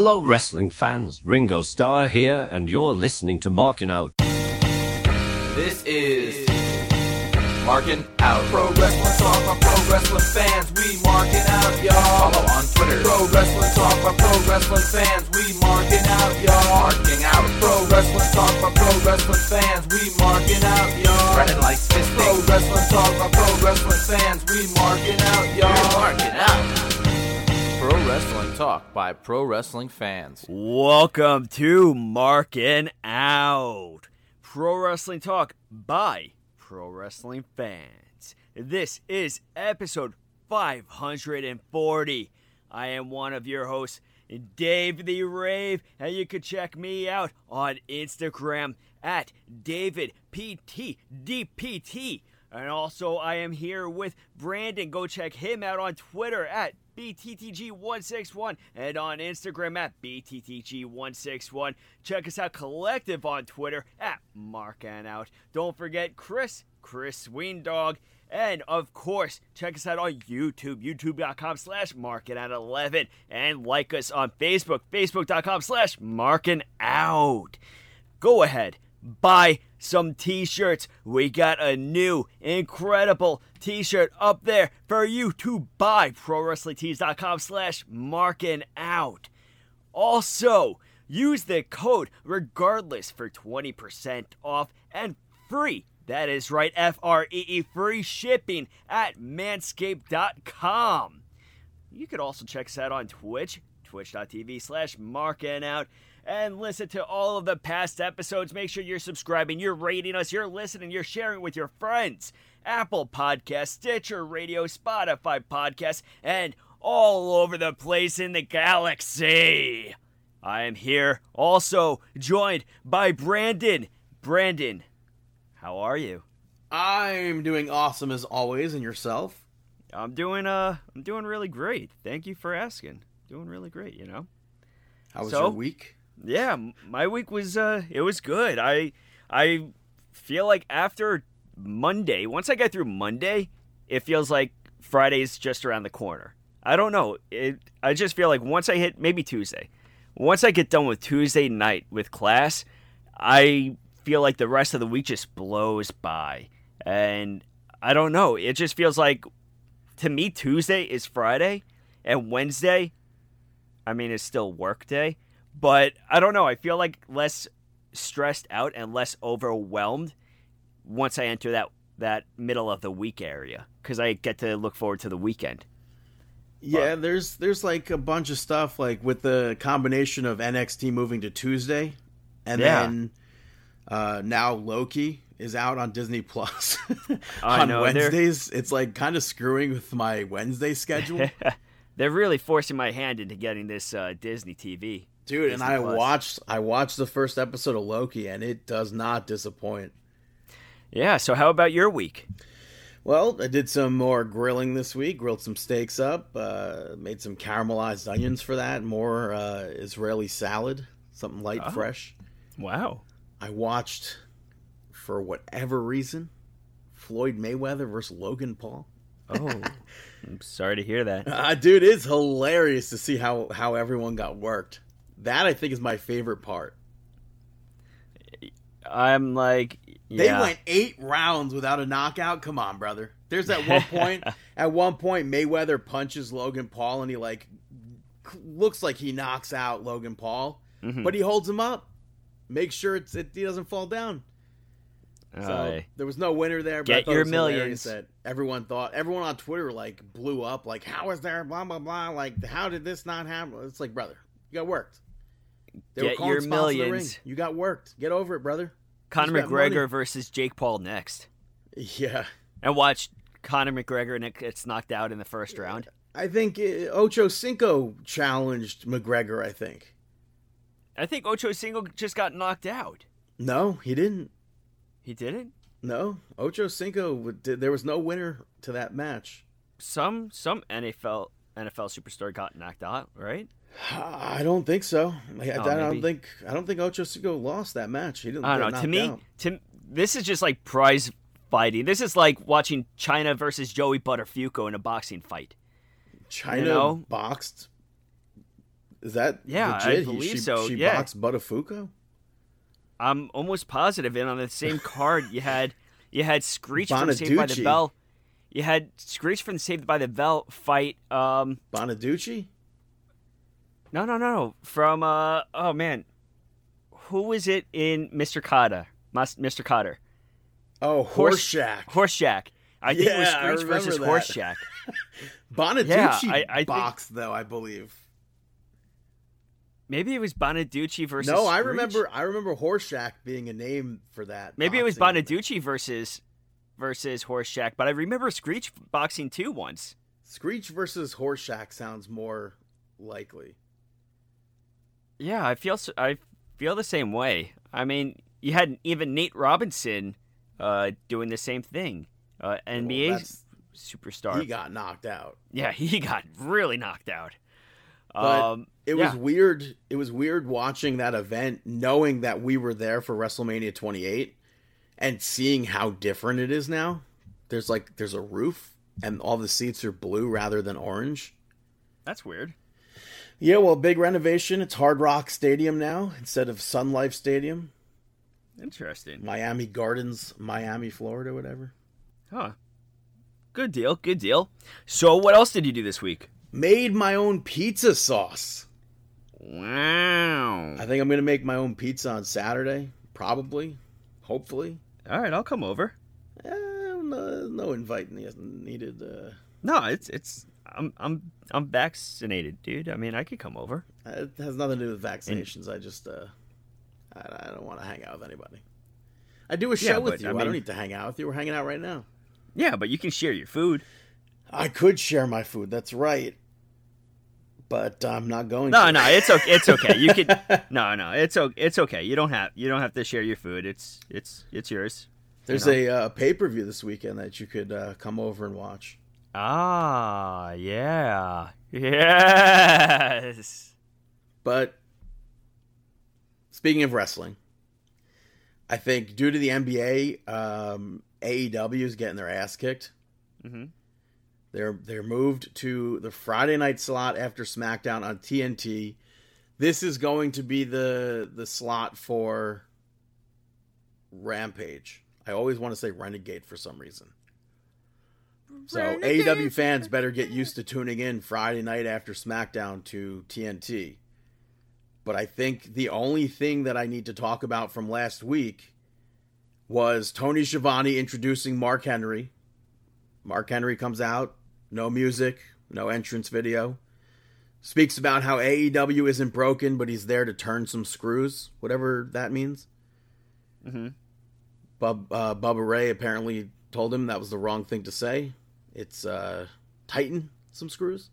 Hello, wrestling fans. Ringo Starr here, and you're listening to Marking Out. This is Marking Out. Pro Wrestling Talk by Pro Wrestling fans. We marking out, y'all. Follow on Twitter. Pro Wrestling Talk by Pro Wrestling fans. We marking out, y'all. Marking out. Pro Wrestling Talk by Pro Wrestling fans. We marking out, y'all. Brennan likes fisting. Pro Wrestling Talk by Pro Wrestling fans. We marking out, y'all. We're marking out. Pro Wrestling Talk by Pro Wrestling fans. Welcome to Marking Out. Pro Wrestling Talk by Pro Wrestling fans. This is episode 540. I am one of your hosts, Dave the Rave, and you can check me out on Instagram at DavidPTDPT. And also, I am here with Brandon. Go check him out on Twitter at BTTG161 and on Instagram at BTTG161. Check us out collective on Twitter at Mark and Out. Don't forget Chris, Chris Weendog. And of course, check us out on YouTube, youtube.com slash marking out 11. And like us on Facebook, facebook.com slash marking out. Go ahead, buy some t-shirts. We got a new incredible t-shirt up there for you to buy. ProWrestlingTees.com slash marking out. Also, use the code regardless for 20% off and free. That is right, F-R-E-E, free shipping at manscaped.com. You could also check us out on Twitch, twitch.tv slash marking out and listen to all of the past episodes. Make sure you're subscribing, you're rating us, you're listening, you're sharing with your friends. Apple Podcast, Stitcher Radio, Spotify Podcast, and all over the place in the galaxy. I am here also joined by Brandon. Brandon, how are you? I'm doing awesome as always, and yourself? I'm doing uh I'm doing really great. Thank you for asking. Doing really great, you know. How was So? your week? Yeah, my week was uh it was good. I I feel like after Monday, once I get through Monday, it feels like Friday's just around the corner. I don't know. It I just feel like once I hit maybe Tuesday. Once I get done with Tuesday night with class, I feel like the rest of the week just blows by. And I don't know. It just feels like to me Tuesday is Friday and Wednesday I mean it's still work day but I don't know. I feel like less stressed out and less overwhelmed once I enter that that middle of the week area because I get to look forward to the weekend. Yeah, there's there's like a bunch of stuff like with the combination of NXT moving to Tuesday, and Yeah. then uh, now Loki is out on Disney Plus on know, Wednesdays. It's like kind of screwing with my Wednesday schedule, They're really forcing my hand into getting this uh, Disney TV. Dude. And I Plus. watched I watched the first episode of Loki, and it does not disappoint. Yeah. So how about your week? Well, I did some more grilling this week. Grilled some steaks up. Uh, made some caramelized onions for that. More uh, Israeli salad, something light, Oh. fresh. Wow. I watched, for whatever reason, Floyd Mayweather versus Logan Paul. Oh, I'm sorry to hear that. Uh, dude, it's hilarious to see how how everyone got worked. That I think is my favorite part. I'm like, They went eight rounds without a knockout. Come on, brother. There's at one point. at one point, Mayweather punches Logan Paul, and he like looks like he knocks out Logan Paul, Mhm. but he holds him up, makes sure it's it, he doesn't fall down. So Aye. there was no winner there. But Get your millions. That everyone thought, everyone on Twitter like blew up, like how is there blah blah blah, like how did this not happen? It's like brother, you got worked. They Get your millions. You got worked. Get over it, brother. Conor money? McGregor versus Jake Paul next, Yeah. and watch Conor McGregor and it gets knocked out in the first round. I think uh, Ocho Cinco challenged McGregor. I think. I think Ocho Cinco just got knocked out. No, he didn't. He didn't. No, Ocho Cinco. did- There was no winner to that match. Some some NFL NFL superstar got knocked out, right? I don't think so. I, I Oh, don't maybe. think. I don't think Ocho Cinco lost that match. He didn't. I don't know. To me, out. to this is just like prize fighting. This is like watching Chyna versus Joey Buttafuoco in a boxing fight. Chyna you know? boxed Is that Yeah, I legit? He- believe she, so, She yeah. boxed Buttafuoco. I'm almost positive. And on the same card, you had you had Screech from Saved by the Bell. You had Screech from Saved by the Bell fight. Um, Bonaducci. No, no, no, no. From uh, oh man, who was it in Mr. Kotter? Mr. Kotter. Oh, Horse- Shack. Horshack. Horshack. I think it was Screech versus that. Horshack. Bonaducci Yeah, I- I think- though, I believe. Maybe it was Bonaducci versus. No, I Screech? remember. I remember Horshack being a name for that. Maybe it was. Bonaducci versus versus Horshack, but I remember Screech boxing too once. Screech versus Horse Horshack sounds more likely. Yeah, I feel s- I feel the same way. I mean, you had even Nate Robinson uh, doing the same thing. Uh, NBA Well, superstar. he got knocked out. yeah, he got really knocked out. But um, It yeah. was weird. It was weird watching that event, knowing that we were there for WrestleMania 28, and seeing how different it is now. There's like there's a roof, and all the seats are blue rather than orange. That's weird. Yeah, well, big renovation. It's Hard Rock Stadium now instead of Sun Life Stadium, Interesting. Miami Gardens, Miami, Florida, whatever. Huh. Good deal. Good deal. So, what else did you do this week? Made my own pizza sauce. Wow. I think I'm gonna make my own pizza on Saturday, probably, hopefully. All right, I'll come over. Eh, no, no invite ne- needed. Uh, No, it's it's I'm I'm I'm vaccinated, dude. I mean, I could come over. it has nothing to do with vaccinations. I just, uh, I, I don't want to hang out with anybody. I do a show Yeah, with but, you. I I, don't need to hang out with you. We're hanging out right now. Yeah, but you can share your food. I could share my food. That's right, but I'm not going. No, to. no, it's okay. It's okay. You can. No, no, it's okay. It's okay. You don't have you don't have to share your food. It's it's it's yours. There's know. a uh, pay per view this weekend that you could uh, come over and watch. Ah, yeah, yes. But speaking of wrestling, I think due to the NBA, um, AEW is getting their ass kicked. Mm-hmm. They're they're moved to the Friday night slot after SmackDown on TNT. This is going to be the the slot for Rampage. I always want to say Renegade for some reason. So AEW fans better get used to tuning in Friday night after SmackDown to TNT. But I think the only thing that I need to talk about from last week was Tony Schiavone introducing Mark Henry. Mark Henry comes out, no music, no entrance video. Speaks about how AEW isn't broken, but he's there to turn some screws, whatever that means. Mhm. Bub, uh, Bubba Ray apparently told him that was the wrong thing to say. It's uh, tighten some screws.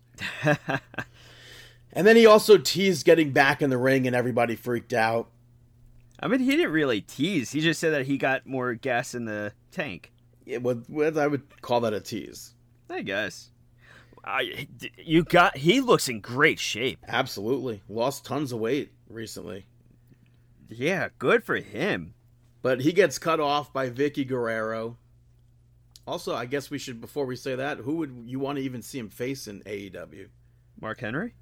And then he also teased getting back in the ring, and everybody freaked out. I mean, he didn't really tease. He just said that he got more gas in the tank. Was, what I would call that a tease. I guess. I, you got. He looks in great shape. Absolutely. Lost tons of weight recently. Yeah, good for him. But he gets cut off by Vickie Guerrero. Also, I guess we should, before we say that, who would you want to even see him face in AEW? Mark Henry.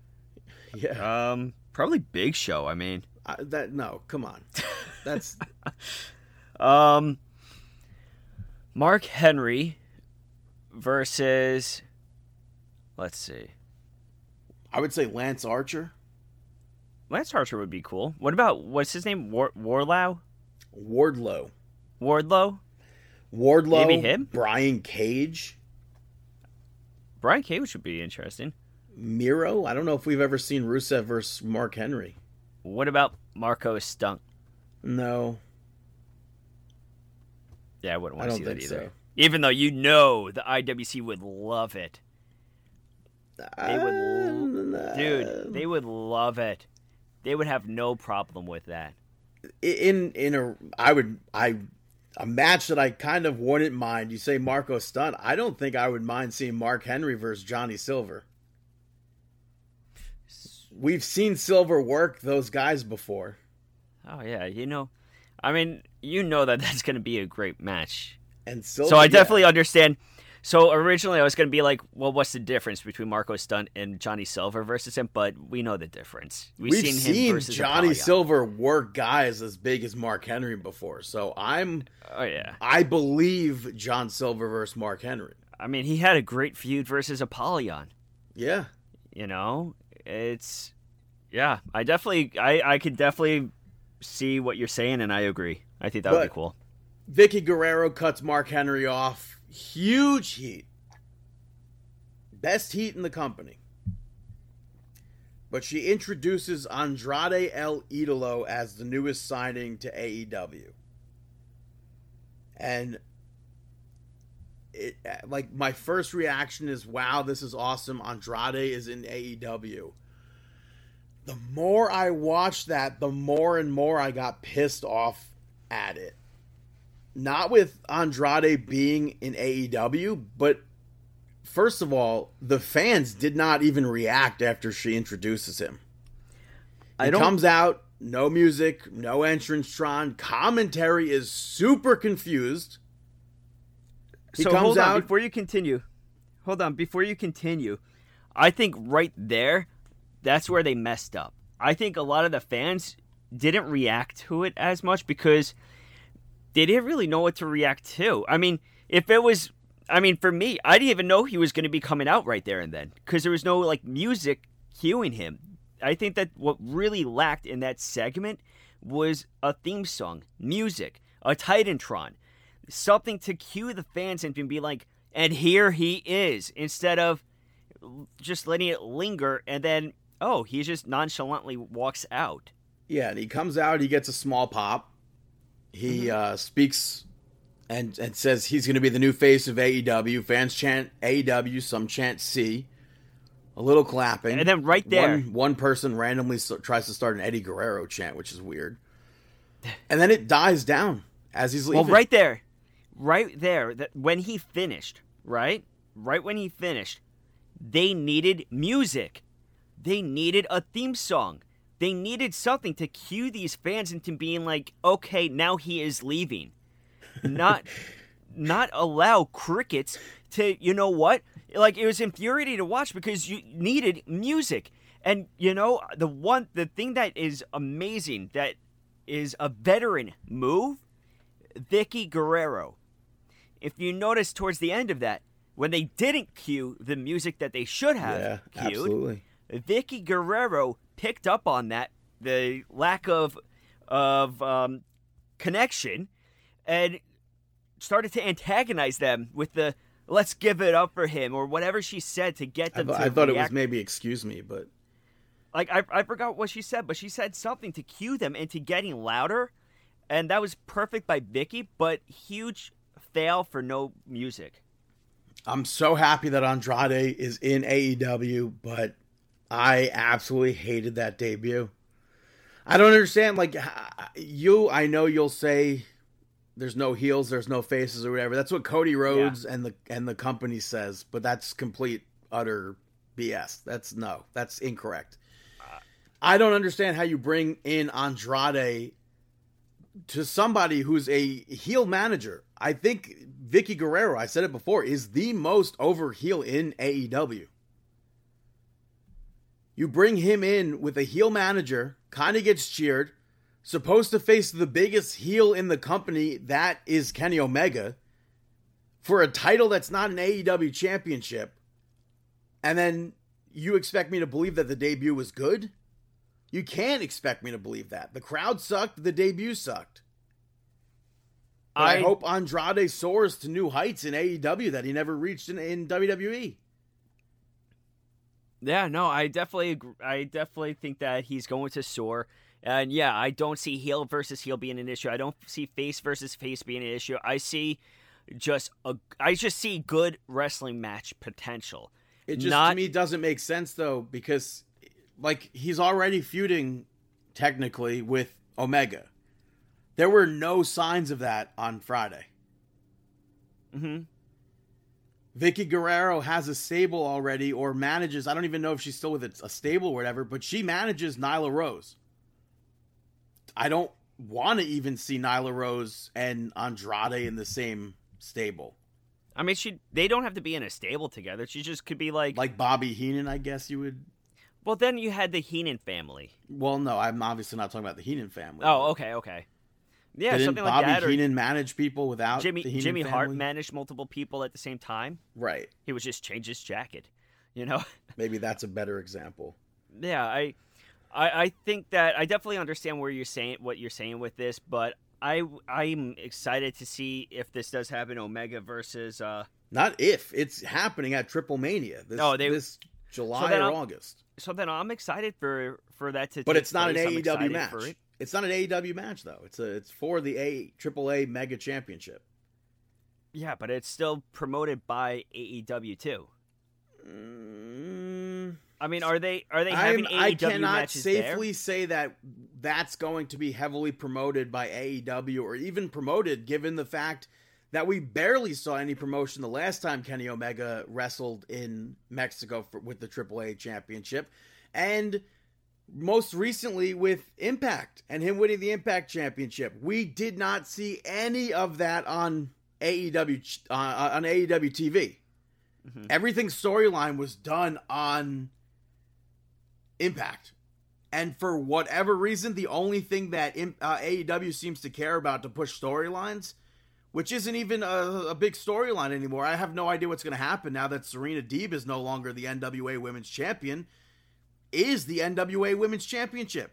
Yeah. Um, probably Big Show. I mean, I, that No, come on. That's um, Mark Henry versus. Let's see. I would say Lance Archer, Lance Archer would be cool. What about what's his name? War, Warlow. Wardlow. Wardlow. Wardlow. Maybe him? Brian Cage. Brian Cage would be interesting. Miro. I don't know if we've ever seen Rusev versus Mark Henry. What about Marko Stunt? No. Yeah, I wouldn't I want to don't see that either. so. Even though you know the IWC would love it. They would Uh, Dude, they would love it. They would have no problem with that. in in a I would I a match that I kind of wouldn't mind. You say Marko Stunt. I don't think I would mind seeing Mark Henry versus Johnny Silver. We've seen Silver work those guys before. Oh yeah, you know, I mean, you know that that's going to be a great match. And Silver so I yeah. definitely understand. So originally I was going to be like, well, what's the difference between Marko Stunt and Johnny Silver versus him? But we know the difference. We've, We've seen, seen versus Johnny. Silver work guys as big as Mark Henry before. So I'm, oh yeah, I believe John Silver versus Mark Henry. I mean, he had a great feud versus Apollyon. Yeah, you know, it's yeah. I definitely, I, I could definitely see what you're saying, and I agree. I think that but would be cool. Vickie Guerrero cuts Mark Henry off Huge heat. Best heat in the company. But she introduces Andrade El Idolo as the newest signing to AEW. And it like my first reaction is wow, this is awesome. Andrade is in AEW. The more I watched that, the more and more I got pissed off at it not with Andrade being in AEW, but first of all, the fans did not even react after she introduces him. He comes out, no music, no entrance Tron. Commentary is super confused. He so hold on out, before you continue. Hold on before you continue. I think right there, that's where they messed up. I think a lot of the fans didn't react to it as much because they didn't really know what to react to. I mean, if it was, I mean, for me, I didn't even know he was going to be coming out right there and then because there was no like music cueing him. I think that what really lacked in that segment was a theme song, music, a Titantron, something to cue the fans and be like, and here he is, instead of just letting it linger and then, oh, he just nonchalantly walks out. Yeah, and he comes out, he gets a small pop, he mm-hmm. uh, speaks and and says he's going to be the new face of AEW. Fans chant AEW, some chant C. A little clapping, and then right there, one, one person randomly so, tries to start an Eddie Guerrero chant, which is weird. And then it dies down as he's leaving. Well, right there, right there, that when he finished, right, right when he finished, they needed music. They needed a theme song. They needed something to cue these fans into being like, okay, now he is leaving. Not not allow crickets to, you know what? Like it was infuriating to watch because you needed music. And you know, the one the thing that is amazing that is a veteran move, Vickie Guerrero. If you notice towards the end of that, when they didn't cue the music that they should have yeah, cued, absolutely. Vickie Guerrero picked up on that the lack of of um, connection and started to antagonize them with the let's give it up for him or whatever she said to get them I, to I thought react. it was maybe excuse me but like I, I forgot what she said but she said something to cue them into getting louder and that was perfect by Vickie but huge fail for no music I'm so happy that Andrade is in AEW but I absolutely hated that debut. I don't understand. Like you, I know you'll say there's no heels, there's no faces, or whatever. That's what Cody Rhodes yeah. and the and the company says, but that's complete utter BS. That's no, that's incorrect. I don't understand how you bring in Andrade to somebody who's a heel manager. I think Vickie Guerrero, I said it before, is the most over heel in AEW. You bring him in with a heel manager, kind of gets cheered, supposed to face the biggest heel in the company, that is Kenny Omega, for a title that's not an AEW championship. And then you expect me to believe that the debut was good? You can't expect me to believe that. The crowd sucked, the debut sucked. I, I, hope Andrade soars to new heights in AEW that he never reached in, in WWE. Yeah, no, I definitely, I definitely think that he's going to soar. And yeah, I don't see heel versus heel being an issue. I don't see face versus face being an issue. I see just a, I just see good wrestling match potential. It just Not, to me doesn't make sense though because, like, he's already feuding technically with Omega. There were no signs of that on Friday. Hmm. Vickie Guerrero has a stable already, or manages. I don't even know if she's still with a stable or whatever, but she manages Nyla Rose. I don't want to even see Nyla Rose and Andrade in the same stable. I mean, she they don't have to be in a stable together. She just could be like, Like Bobby Heenan, I guess you would. well, then you had the Heenan family. Well, no, I'm obviously not talking about the Heenan family. Oh, okay, okay. Yeah, Didn't something Bobby like that. Heenan manage people without Jimmy Jimmy family? Hart managed multiple people at the same time. Right. He would just change his jacket. You know. Maybe that's a better example. yeah, I, I, I think that I definitely understand where you're saying what you're saying with this, but I, I'm excited to see if this does happen. Omega versus. uh Not if it's happening at Triple Mania this, Oh, they- this July then or I'm- August. So then I'm excited for for that to. But it's not an place. I'm AEW match. It's not an AEW match though. It's a it's for the A Triple A Mega Championship. Yeah, but it's still promoted by AEW too. Mm, I mean, are they are they having I'm, having I cannot safely say that that's going to be heavily promoted by AEW or even promoted given the fact that we barely saw any promotion the last time Kenny Omega wrestled in Mexico for, with the AAA championship and most recently with Impact and him winning the Impact championship. We did not see any of that on AEW uh, on AEW TV. Mhm. Everything storyline was done on Impact. And for whatever reason, the only thing that uh, AEW seems to care about to push storylines, which isn't even a, a big storyline anymore. I have no idea what's going to happen now that Serena Deeb is no longer the NWA Women's Champion, is the NWA Women's Championship.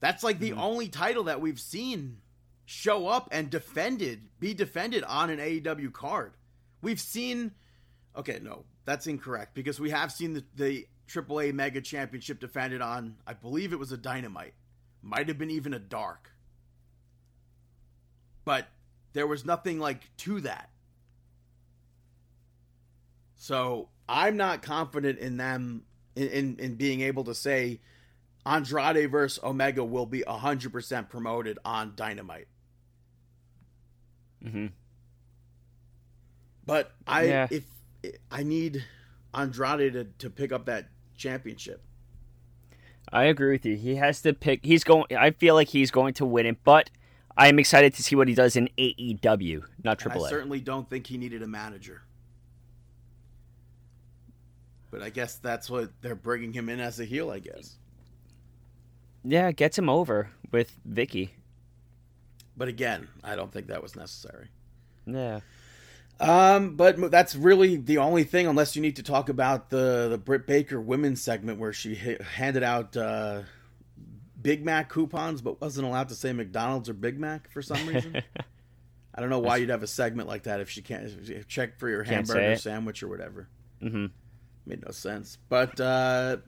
That's like the mm-hmm. only title that we've seen show up and defended, be defended on an AEW card. We've seen, okay, no, that's incorrect because we have seen the, the AAA Mega Championship defended on, I believe it was a Dynamite, might have been even a Dark, but there was nothing like to that. So I'm not confident in them in, in, in being able to say Andrade versus Omega will be 100% promoted on Dynamite. hmm But I Yeah. if I need Andrade to, to pick up that championship. I agree with you. He has to pick. He's going. I feel like he's going to win it, but I'm excited to see what he does in AEW, not And I certainly don't think he needed a manager. But I guess that's what they're bringing him in as a heel, I guess. Yeah, gets him over with Vickie. But again, I don't think that was necessary. Yeah. Um, but that's really the only thing, unless you need to talk about the the Britt Baker women's segment where she ha- handed out uh, Big Mac coupons, but wasn't allowed to say McDonald's or Big Mac for some reason. I don't know why you'd have a segment like that if she can't if- check for your hamburger sandwich or whatever. hmm Made no sense. But uh,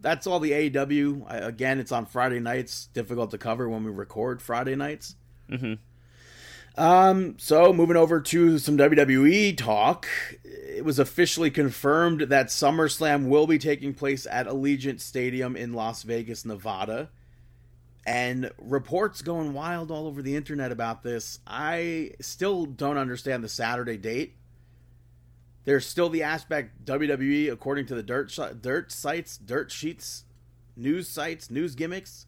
that's all the AEW. I, again, it's on Friday nights. Difficult to cover when we record Friday nights. hmm Um, so moving over to some WWE talk, it was officially confirmed that SummerSlam will be taking place at Allegiant Stadium in Las Vegas, Nevada. And reports going wild all over the internet about this. I still don't understand the Saturday date. There's still the aspect WWE, according to the dirt dirt sites, dirt sheets, news sites, news gimmicks,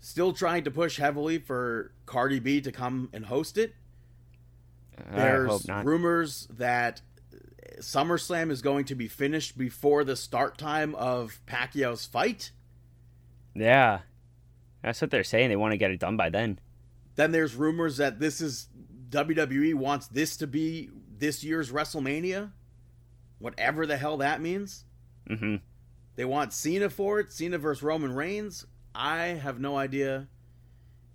still trying to push heavily for Cardi B to come and host it. I There's rumors that SummerSlam is going to be finished before the start time of Pacquiao's fight. Yeah, that's what they're saying. They want to get it done by then. Then there's rumors that this is WWE wants this to be this year's WrestleMania, whatever the hell that means. hmm They want Cena for it, Cena versus Roman Reigns. I have no idea.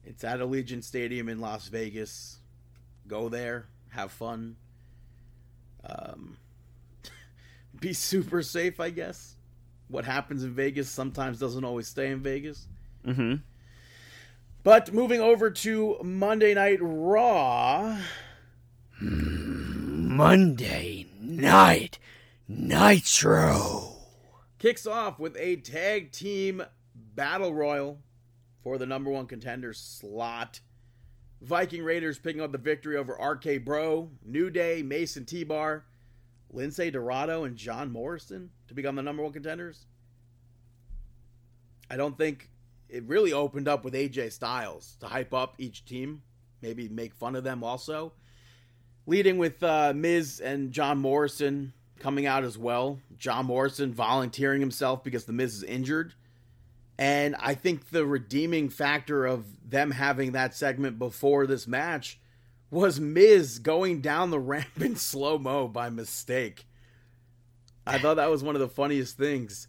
It's at Allegiant Stadium in Las Vegas. Go there, have fun. Um, be super safe, I guess. What happens in Vegas sometimes doesn't always stay in Vegas. hmm But moving over to Monday Night Raw, Monday night Nitro. kicks off with a tag team battle royal for the number one contender slot. Viking Raiders picking up the victory over RK Bro, New Day, Mace and T-Bar, Lince Dorado, and John Morrison to become the number one contenders. I don't think it really opened up with AJ Styles to hype up each team, maybe make fun of them also. Leading with uh, Miz and John Morrison coming out as well. John Morrison volunteering himself because the Miz is injured. And I think the redeeming factor of them having that segment before this match was Miz going down the ramp in slow mo by mistake. I thought that was one of the funniest things.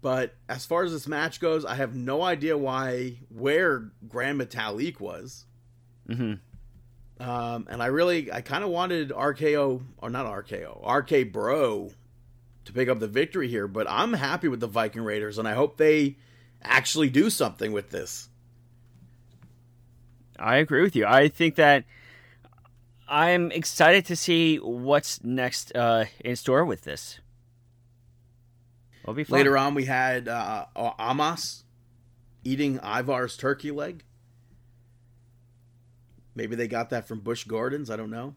But as far as this match goes, I have no idea why where Grand Metalik was. Mm-hmm. Um, and I really, I kind of wanted RKO, or not RKO, RK Bro to pick up the victory here, but I'm happy with the Viking Raiders, and I hope they actually do something with this. I agree with you. I think that I'm excited to see what's next uh, in store with this. It'll be fun. Later on, we had uh, Amos eating Ivar's turkey leg. Maybe they got that from Busch Gardens. I don't know.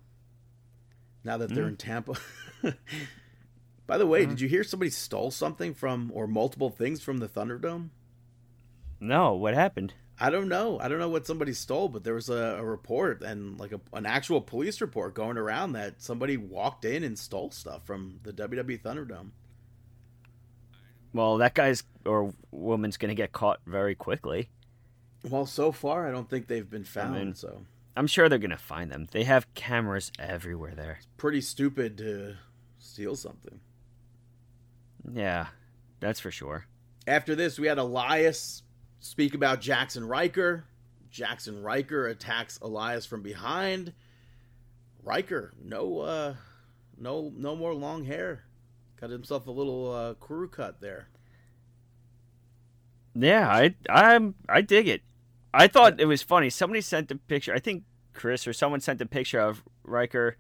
Now that they're Mm. in Tampa. By the way, did you hear somebody stole something from, or multiple things from the Thunderdome? No, what happened? I don't know. I don't know what somebody stole, but there was a, a report and like a, an actual police report going around that somebody walked in and stole stuff from the WWE Thunderdome. Well, that guy's or woman's going to get caught very quickly. Well, so far, I don't think they've been found. mean- so I'm sure they're going to find them. They have cameras everywhere there. It's pretty stupid to steal something. Yeah, that's for sure. After this, we had Elias speak about Jaxson Ryker. Jaxson Ryker attacks Elias from behind. Ryker, no, uh, no, no more long hair. Got himself a little uh, crew cut there. Yeah, I I'm I dig it. I thought it was funny. Somebody sent a picture. I think Chris or someone sent a picture of Ryker,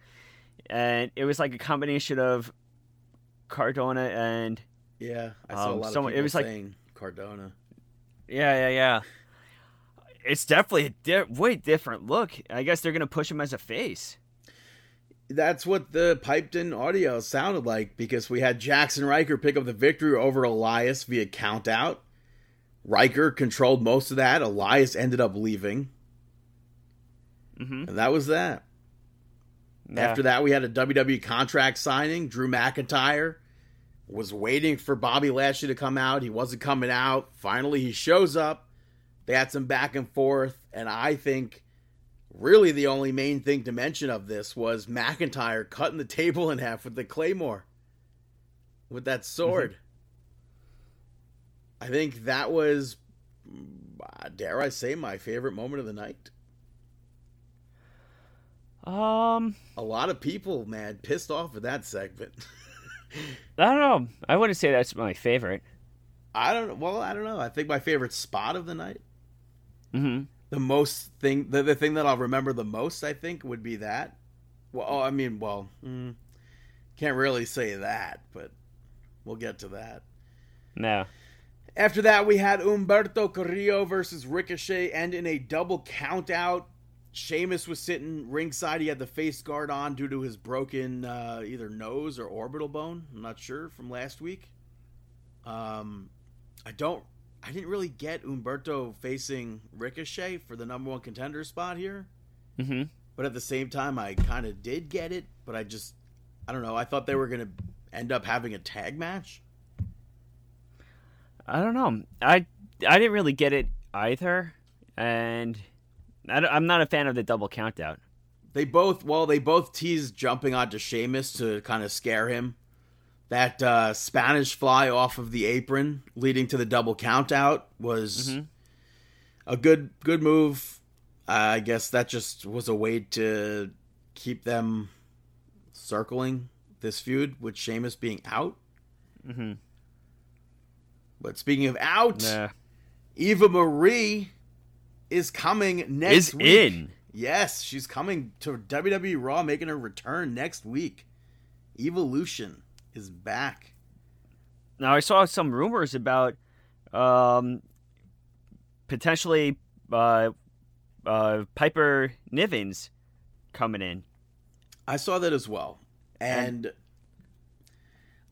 and it was like a combination of Cardona and Yeah, I saw a Um, lot someone- of it people was like- Cardona. yeah, yeah, yeah. It's definitely a di- way different look. I guess they're gonna push him as a face. That's what the piped in audio sounded like because we had Jaxson Ryker pick up the victory over Elias via count out. Ryker controlled most of that. Elias ended up leaving. Mhm. And that was that. Yeah. After that, we had a WWE contract signing. Drew McIntyre was waiting for Bobby Lashley to come out. He wasn't coming out. Finally, he shows up. They had some back and forth. And I think really the only main thing to mention of this was McIntyre cutting the table in half with the Claymore, with that sword. I think that was, uh, dare I say, my favorite moment of the night. um, A lot of people, man, pissed off at that segment. I don't know. I wouldn't say that's my favorite. I don't. Well, I don't know. I think my favorite spot of the night, Mm-hmm. the most thing, the, the thing that I'll remember the most, I think, would be that. Well, oh, I mean, well, mm, can't really say that, but we'll get to that. No. After that, we had Humberto Carrillo versus Ricochet, and in a double count out, Sheamus was sitting ringside. He had the face guard on due to his broken uh, either nose or orbital bone. I'm not sure from last week. Um, I don't. I didn't really get Umberto facing Ricochet for the number one contender spot here, Mm-hmm. but at the same time, I kind of did get it. But I just, I don't know. I thought they were gonna end up having a tag match. I don't know. I I didn't really get it either, and I am not a fan of the double count out. They both, well, they both teased jumping onto Sheamus to kind of scare him. That uh, Spanish fly off of the apron, leading to the double count out, was Mhm. a good good move. I guess that just was a way to keep them circling this feud with Sheamus being out. Mm-hmm. But speaking of out, Nah. Eva Marie is coming next Is week. in. Yes, she's coming to WWE Raw, making her return next week. Evolution is back. Now I saw some rumors about um, potentially uh, uh, Piper Nivens coming in. I saw that as well, and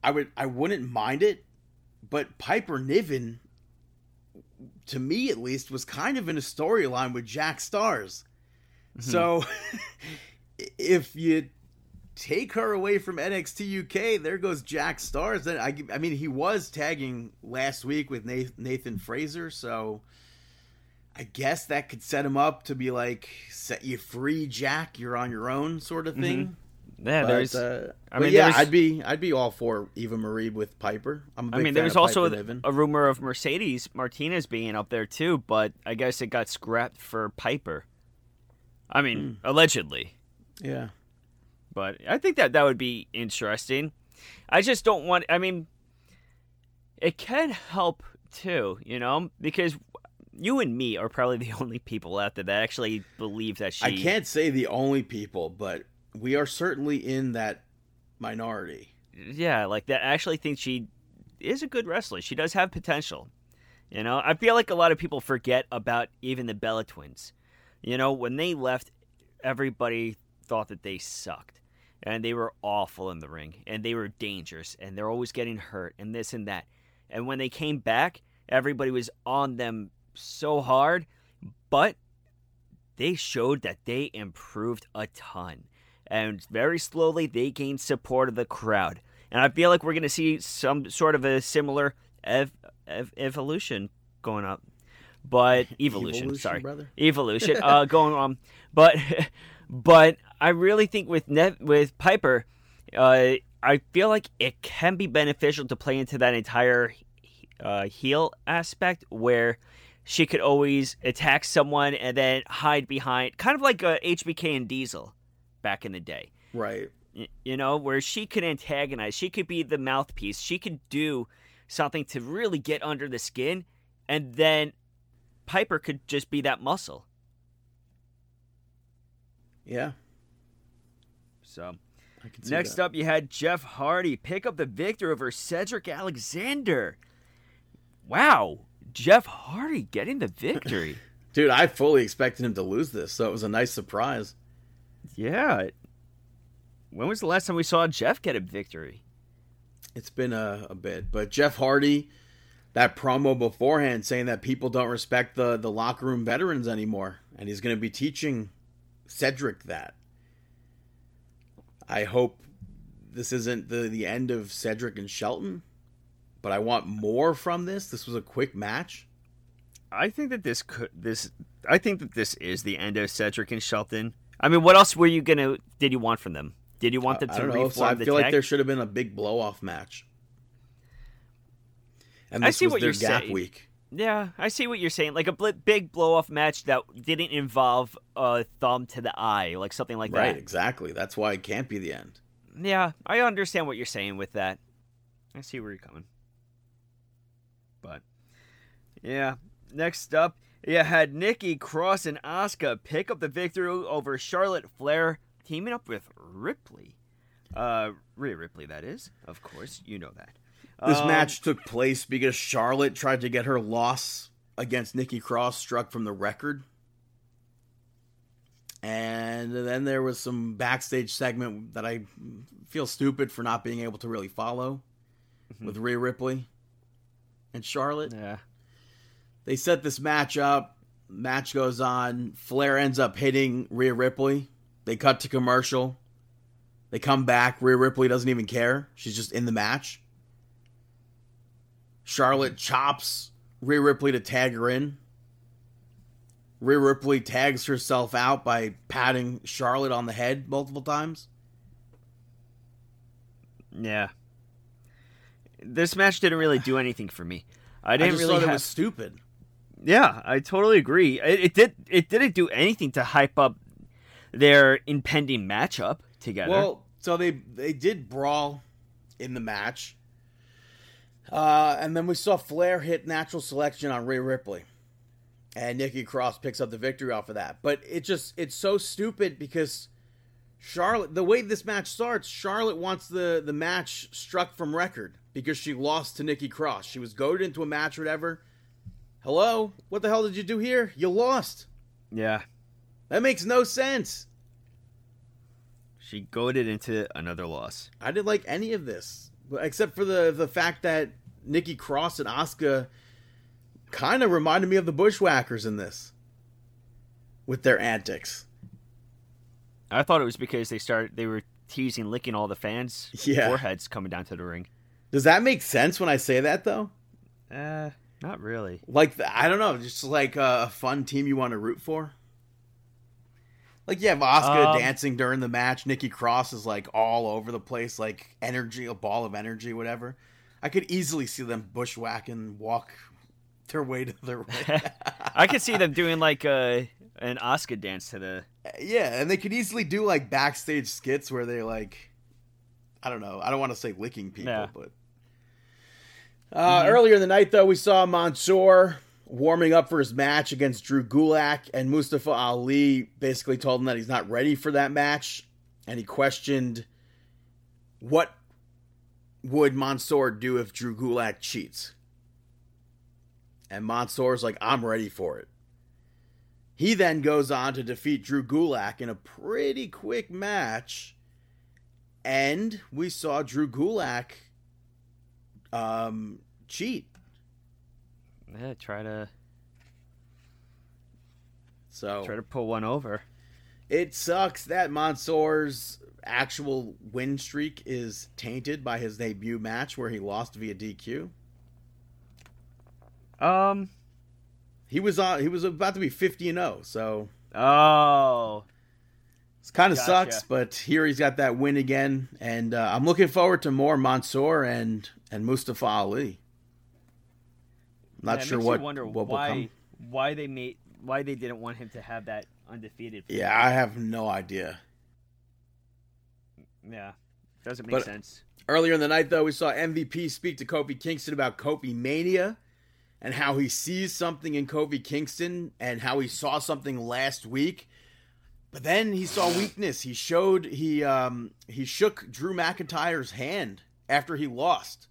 I would I wouldn't mind it, but Piper Niven, to me at least, was kind of in a storyline with Jack Starz. So if you take her away from NXT UK, there goes Jack Starz. Then I, I mean, he was tagging last week with Nathan Frazer, so I guess that could set him up to be like set you free, Jack. You're on your own, sort of thing. Mm-hmm. Yeah, But, there's. uh, I mean, yeah, I'd be I'd be all for Eva Marie with Piper. I'm a I mean, there was also Niven. a rumor of Mercedes Martinez being up there too, but I guess it got scrapped for Piper. I mean, Hmm. allegedly. yeah. but I think that that would be interesting. I just don't want. I mean, it can help too, you know, because you and me are probably the only people out there that actually believe that she. I can't say the only people, but we are certainly in that minority. Yeah, like that. Actually, think she is a good wrestler. She does have potential. You know, I feel like a lot of people forget about even the Bella twins. You know, when they left, everybody thought that they sucked. And they were awful in the ring. And they were dangerous. And they're always getting hurt and this and that. And when they came back, everybody was on them so hard. But they showed that they improved a ton. And very slowly, they gained support of the crowd. And I feel like we're going to see some sort of a similar ev- ev- evolution going up. But evolution, Evolution, sorry, brother. evolution uh, going on. But but I really think with with Piper, uh, I feel like it can be beneficial to play into that entire uh, heel aspect where she could always attack someone and then hide behind, kind of like uh, HBK and Diesel back in the day Right. y- you know, where she could antagonize, she could be the mouthpiece, she could do something to really get under the skin, and then Piper could just be that muscle. Yeah. So I can see next that. up, you had Jeff Hardy pick up the victory over Cedric Alexander. Wow, Jeff Hardy getting the victory. Dude, I fully expected him to lose this, so it was a nice surprise. Yeah. When was the last time we saw Jeff get a victory? It's been a, a bit, but Jeff Hardy, that promo beforehand saying that people don't respect the the locker room veterans anymore, and he's going to be teaching Cedric that. I hope this isn't the the end of Cedric and Shelton, but I want more from this. This was a quick match. I think that this could this I think that this is the end of Cedric and Shelton. I mean, what else were you gonna did you want from them? Did you want them I to know. reform So I the feel like there should have been a big blow off match. And I see was what their you're gap saying. week. Yeah, I see what you're saying. Like a bl- big blow off match that didn't involve a thumb to the eye, like something like Right, that. exactly. That's why it can't be the end. Yeah, I understand what you're saying with that. I see where you're coming. But yeah, next up, you had Nikki Cross and Asuka pick up the victory over Charlotte Flair, teaming up with Ripley. Uh, Rhea Ripley, that is, of course, you know that. This Um, match took place because Charlotte tried to get her loss against Nikki Cross struck from the record. And then there was some backstage segment that I feel stupid for not being able to really follow with Rhea Ripley and Charlotte. Yeah. They set this match up. Match goes on. Flair ends up hitting Rhea Ripley. They cut to commercial. They come back. Rhea Ripley doesn't even care. She's just in the match. Charlotte chops Rhea Ripley to tag her in. Rhea Ripley tags herself out by patting Charlotte on the head multiple times. Yeah. This match didn't really do anything for me. I I, didn't just really thought have... it was stupid. Yeah, I totally agree. It, it did. It didn't do anything to hype up their impending matchup together. Well, so they they did brawl in the match, uh, and then we saw Flair hit natural selection on Rhea Ripley, and Nikki Cross picks up the victory off of that. But it just it's so stupid because Charlotte, the way this match starts, Charlotte wants the the match struck from record because she lost to Nikki Cross. She was goaded into a match or whatever. Hello, what the hell did you do here? You lost. yeah, That makes no sense. she goaded into another loss. I didn't like any of this, except for the the fact that Nikki Cross and Asuka kind of reminded me of the Bushwhackers in this with their antics. I thought it was because they started they were teasing licking all the fans' Yeah. foreheads coming down to the ring. Does that make sense when I say that though? Uh, not really. Like I don't know, just like uh, a fun team you want to root for. Like you have Oscar Um, dancing during the match. Nikki Cross is like all over the place, like energy, a ball of energy, whatever. I could easily see them bushwhacking, walk their way to the ring. I could see them doing like a an Oscar dance to the. Uh, yeah, and they could easily do like backstage skits where they like, I don't know, I don't want to say licking people, Yeah. but. Uh, Earlier in the night, though, we saw Mansoor warming up for his match against Drew Gulak, and Mustafa Ali basically told him that he's not ready for that match, and he questioned what would Mansoor do if Drew Gulak cheats. And Mansoor's like, I'm ready for it. He then goes on to defeat Drew Gulak in a pretty quick match. And we saw Drew Gulak um, cheat. Yeah, try to So try to pull one over. it sucks that Mansoor's actual win streak is tainted by his debut match where he lost via DQ. Um. He was on. He was about to be fifty and zero. So Oh. It kind of Gotcha. sucks, but here he's got that win again, and uh, I'm looking forward to more Mansoor and and Mustafa Ali. Not Yeah, sure what wonder what will why come. why they made why they didn't want him to have that undefeated. Yeah, I have no idea. Yeah. Doesn't make But- sense. Earlier in the night, though, we saw MVP speak to Kofi Kingston about Kofi Mania and how he sees something in Kofi Kingston and how he saw something last week. But then he saw weakness. He showed he um he shook Drew McIntyre's hand after he lost.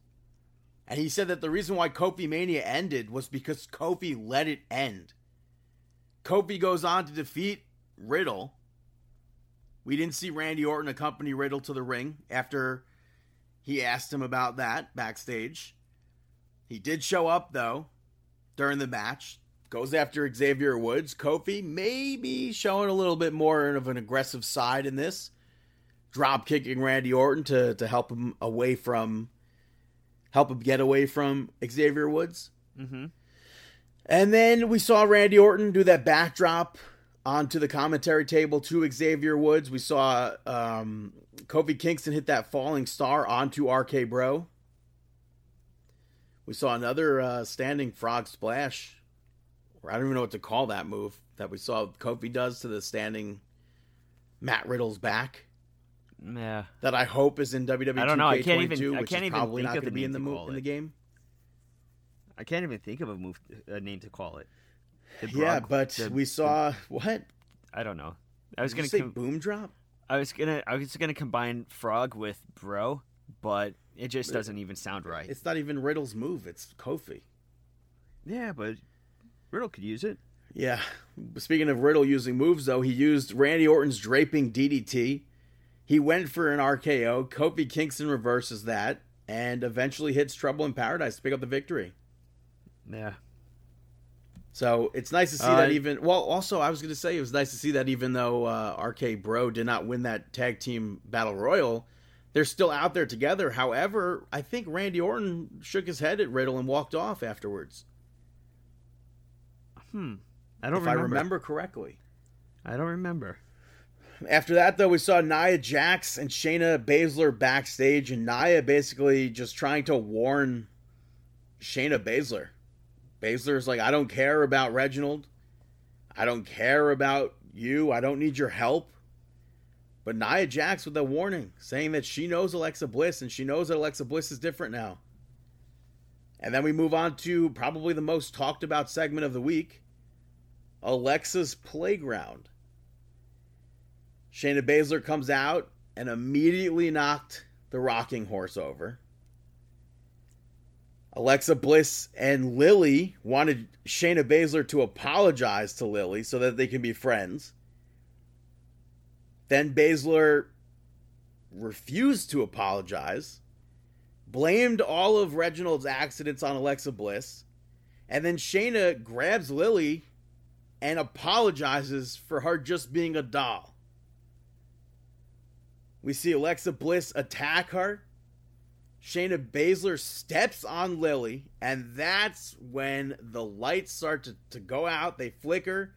And he said that the reason why Kofi Mania ended was because Kofi let it end. Kofi goes on to defeat Riddle. We didn't see Randy Orton accompany Riddle to the ring after he asked him about that backstage. He did show up though during the match. Goes after Xavier Woods. Kofi maybe showing a little bit more of an aggressive side in this. Drop kicking Randy Orton to, to help him away from help him get away from Xavier Woods. Mm-hmm. And then we saw Randy Orton do that backdrop onto the commentary table to Xavier Woods. We saw um, Kofi Kingston hit that falling star onto RK Bro. We saw another uh, standing frog splash. I don't even know what to call that move that we saw Kofi does to the standing Matt Riddle's back. Yeah. That I hope is in WWE I don't know. I 2K22, can't even- I can't even probably think not of going to the be name in the to mo- call in the game. I can't even think of a move a name to call it. The Yeah, but the- we saw what? I don't know. I was Did gonna say com- boom drop? I was gonna I was gonna combine frog with bro, but it just doesn't even sound right. It's not even Riddle's move. It's Kofi. Yeah, but Riddle could use it. Yeah. Speaking of Riddle using moves, though, he used Randy Orton's draping DDT. He went for an RKO. Kofi Kingston reverses that and eventually hits Trouble in Paradise to pick up the victory. Yeah. So it's nice to see Uh, that even. Well, also, I was going to say it was nice to see that even though uh, RK Bro did not win that tag team battle royal, they're still out there together. However, I think Randy Orton shook his head at Riddle and walked off afterwards. Hmm. I don't if remember. I remember correctly. I don't remember. After that, though, we saw Nia Jax and Shayna Baszler backstage, and Nia basically just trying to warn Shayna Baszler. Baszler's like, I don't care about Reginald. I don't care about you. I don't need your help. But Nia Jax with a warning, saying that she knows Alexa Bliss, and she knows that Alexa Bliss is different now. And then we move on to probably the most talked about segment of the week Alexa's Playground. Shayna Baszler comes out and immediately knocked the rocking horse over. Alexa Bliss and Lily wanted Shayna Baszler to apologize to Lily so that they can be friends. Then Baszler refused to apologize, blamed all of Reginald's accidents on Alexa Bliss, and then Shayna grabs Lily and apologizes for her just being a doll. We see Alexa Bliss attack her. Shayna Baszler steps on Lily, and that's when the lights start to, to go out. They flicker.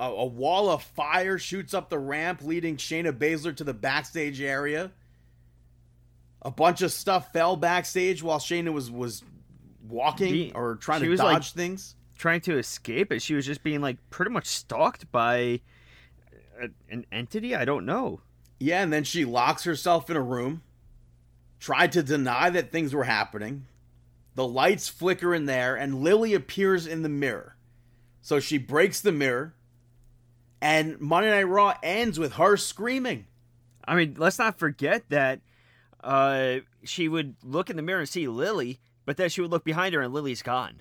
A, a wall of fire shoots up the ramp, leading Shayna Baszler to the backstage area. A bunch of stuff fell backstage while Shayna was was walking or trying she to was, dodge like- things. Trying to escape it, she was just being like pretty much stalked by a, an entity. I don't know. Yeah, and then she locks herself in a room, tried to deny that things were happening. The lights flicker in there, and Lily appears in the mirror. So she breaks the mirror, and Monday Night Raw ends with her screaming. I mean, let's not forget that uh, she would look in the mirror and see Lily, but then she would look behind her and Lily's gone.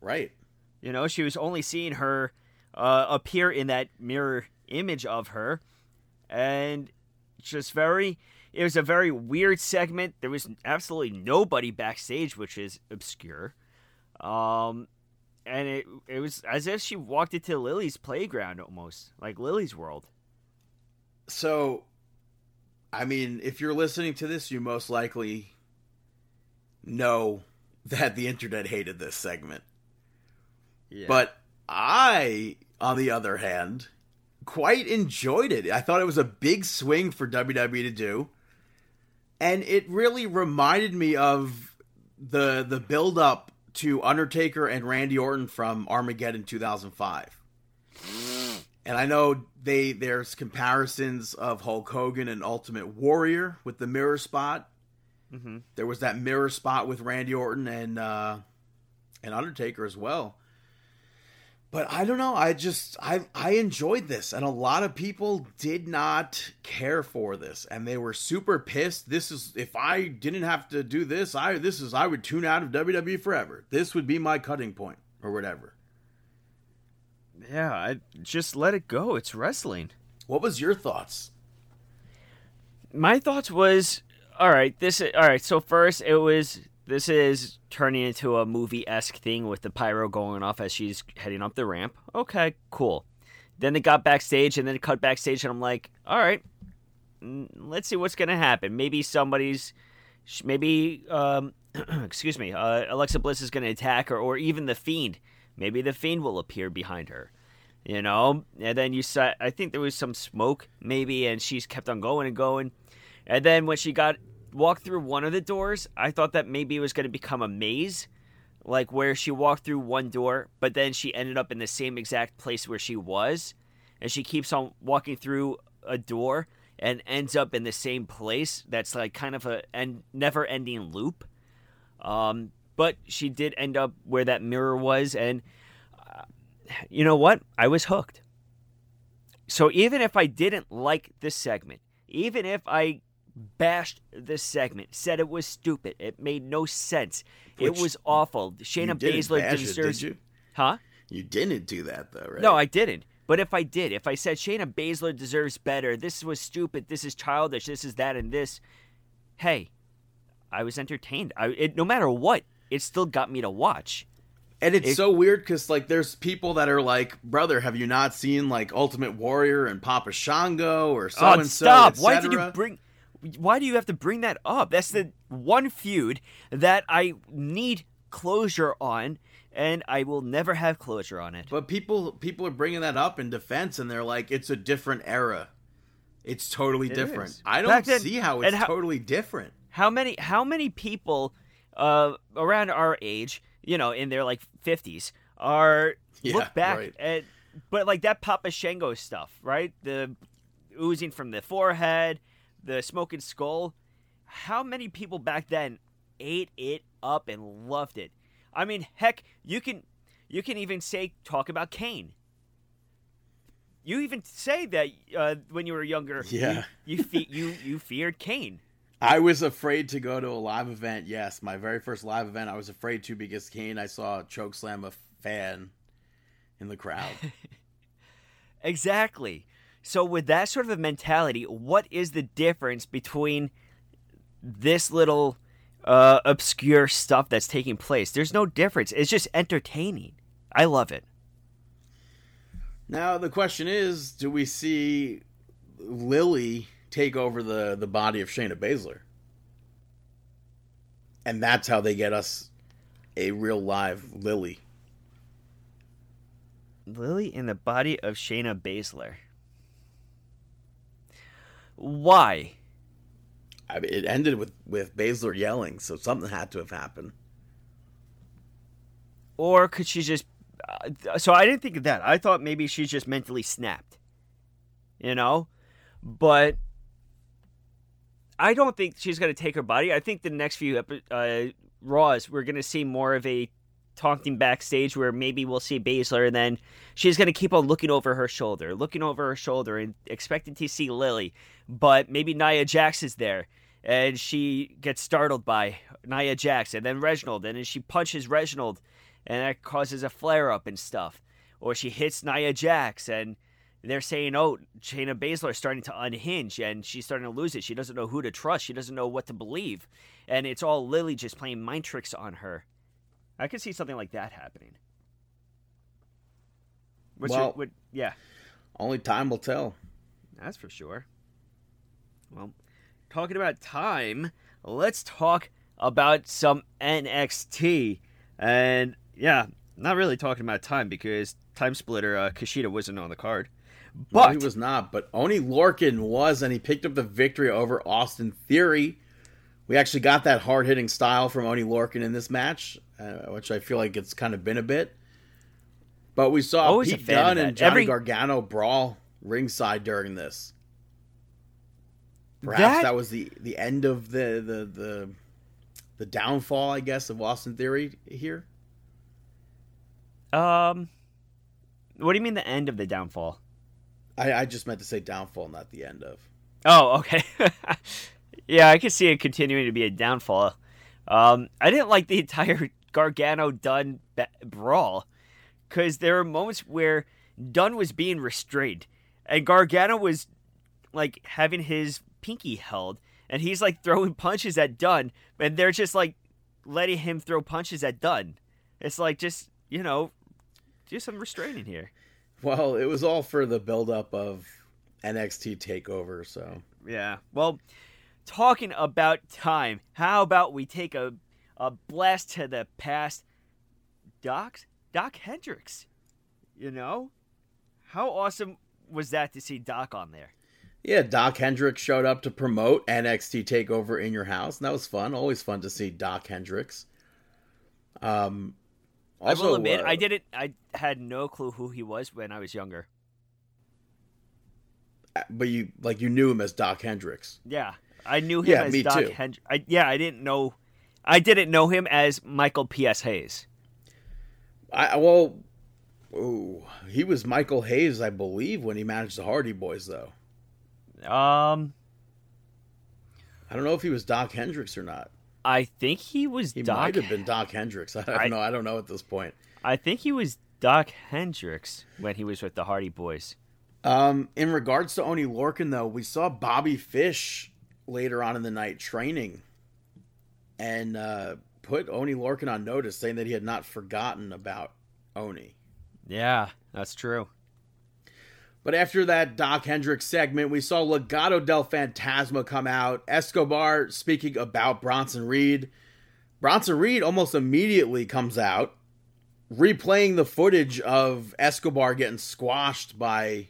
Right. You know, she was only seeing her uh, appear in that mirror image of her, and just very. It was a very weird segment. There was absolutely nobody backstage, which is obscure. Um, and it it was as if she walked into Lily's playground almost, like Lily's world. So, I mean, if you're listening to this, you most likely know that the internet hated this segment. Yeah. But I, on the other hand, quite enjoyed it. I thought it was a big swing for WWE to do. And it really reminded me of the the build up to Undertaker and Randy Orton from Armageddon 2005. And I know they there's comparisons of Hulk Hogan and Ultimate Warrior with the mirror spot. Mhm. There was that mirror spot with Randy Orton and uh, and Undertaker as well. But I don't know. I just I I enjoyed this, and a lot of people did not care for this, and they were super pissed. This is if I didn't have to do this, I this is I would tune out of WWE forever. This would be my cutting point or whatever. Yeah, I just let it go. It's wrestling. What was your thoughts? my thoughts was all right this all right so first it was this is turning into a movie-esque thing with the pyro going off as she's heading up the ramp okay cool then they got backstage and then it cut backstage and i'm like all right let's see what's gonna happen maybe somebody's maybe um excuse me uh, alexa bliss is gonna attack her or even the fiend maybe the fiend will appear behind her you know? And then you saw i think there was some smoke maybe and she's kept on going and going. And then when she got walked through one of the doors i thought that maybe it was going to become a maze like where she walked through one door but then she ended up in the same exact place where she was. And she keeps on walking through a door and ends up in the same place that's like kind of a and never ending loop. Um but she did end up where that mirror was and uh, you know what? I was hooked. So even if I didn't like this segment, even if I bashed this segment, said it was stupid, it made no sense, it was awful. Shayna Baszler deserves. did you? Huh? You didn't do that though, right? No, I didn't. But if I did, if I said Shayna Baszler deserves better, this was stupid, this is childish, this is that, and this, hey, I was entertained. I it, no matter what, it still got me to watch. And it's It- so weird because like there's people that are like, brother, have you not seen like Ultimate Warrior and Papa Shango or so and so? stop! Why did you bring? Why do you have to bring that up? That's the one feud that I need closure on, and I will never have closure on it. But people people are bringing that up in defense, and they're like, it's a different era. It's totally It different. is. I don't then- see how it's how- totally different. How many? How many people uh, around our age, you know, in their like fifties, are Yeah, look back right. at, but like that Papa Shango stuff, right? The oozing from the forehead, the smoking skull. How many people back then ate it up and loved it? I mean, heck, you can you can even say talk about Kane. You even say that uh, when you were younger, you- Yeah. you fe- you you feared Kane. I was afraid to go to a live event. Yes, my very first live event, I was afraid to because Kane, I saw chokeslam a fan in the crowd. Exactly. So with that sort of a mentality, what is the difference between this little uh, obscure stuff that's taking place? There's no difference. It's just entertaining. I love it. now the question is, do we see Lily take over the the body of Shayna Baszler, and that's how they get us a real live Lily. Lily in the body of Shayna Baszler. Why? I mean, it ended with with Baszler yelling, so something had to have happened. Or could she just. Uh, so I didn't think of that. I thought maybe she's just mentally snapped. You know? But. I don't think she's going to take her body. I think the next few uh, Raws, we're going to see more of a talking backstage where maybe we'll see Baszler and then she's going to keep on looking over her shoulder, looking over her shoulder and expecting to see Lily. But maybe Nia Jax is there and she gets startled by Nia Jax and then Reginald and then she punches Reginald and that causes a flare up and stuff. Or she hits Nia Jax and they're saying, oh, Shayna Baszler is starting to unhinge and she's starting to lose it. She doesn't know who to trust. She doesn't know what to believe. And it's all Lily just playing mind tricks on her. I could see something like that happening. What's Well- your, what, yeah, Only time will tell. that's for sure. Well, talking about time, let's talk about some NXT. And yeah, not really talking about time because Time Splitter uh, Kushida wasn't on the card. No, But he was not. But Oney Lorcan was, and he picked up the victory over Austin Theory. We actually got that hard hitting style from Oney Lorcan in this match, uh, which I feel like it's kind of been a bit. But we saw Always Pete Dunne and Johnny Every- Gargano brawl ringside during this. Perhaps That- that, was the, the end of the, the the the downfall, I guess, of Austin Theory here. um, what do you mean the end of the downfall? I, I just meant to say downfall, not the end of. Oh, okay. yeah, I could see it continuing to be a downfall. Um, I didn't like the entire Gargano Dunne ba- brawl because there were moments where Dunne was being restrained and Gargano was like having his pinky held and he's like throwing punches at Dunne and they're just like letting him throw punches at Dunne. It's like just, you know, do some restraining here. Well, it was all for the buildup of NXT Takeover. So Yeah. Well, talking about time, how about we take a a blast to the past? Dok Dok Hendrix. You know? How awesome was that to see Dok on there? yeah, Dok Hendrix showed up to promote NXT Takeover in your house, and that was fun. Always fun to see Dok Hendrix. Um, also, I will admit, uh, I didn't I had no clue who he was when I was younger. but you like you knew him as Dok Hendrix. Yeah. I knew him Yeah, as me Dok. Hendrix. I, yeah, I didn't know I didn't know him as Michael P.S. Hayes. I well, ooh, he was Michael Hayes, I believe, when he managed the Hardy Boys, though. Um I don't know if he was Dok Hendrix or not. I think he was He Dok might have been Dok Hendrix. I don't I- know. I don't know at this point. I think he was Dok Hendrix when he was with the Hardy Boys. Um, in regards to Oney Lorcan, though, we saw Bobby Fish later on in the night training, and uh, put Oney Lorcan on notice, saying that he had not forgotten about Oney. Yeah, that's true. But after that Doc Hendricks segment, we saw Legado del Fantasma come out. Escobar speaking about Bronson Reed. Bronson Reed almost immediately comes out, replaying the footage of Escobar getting squashed by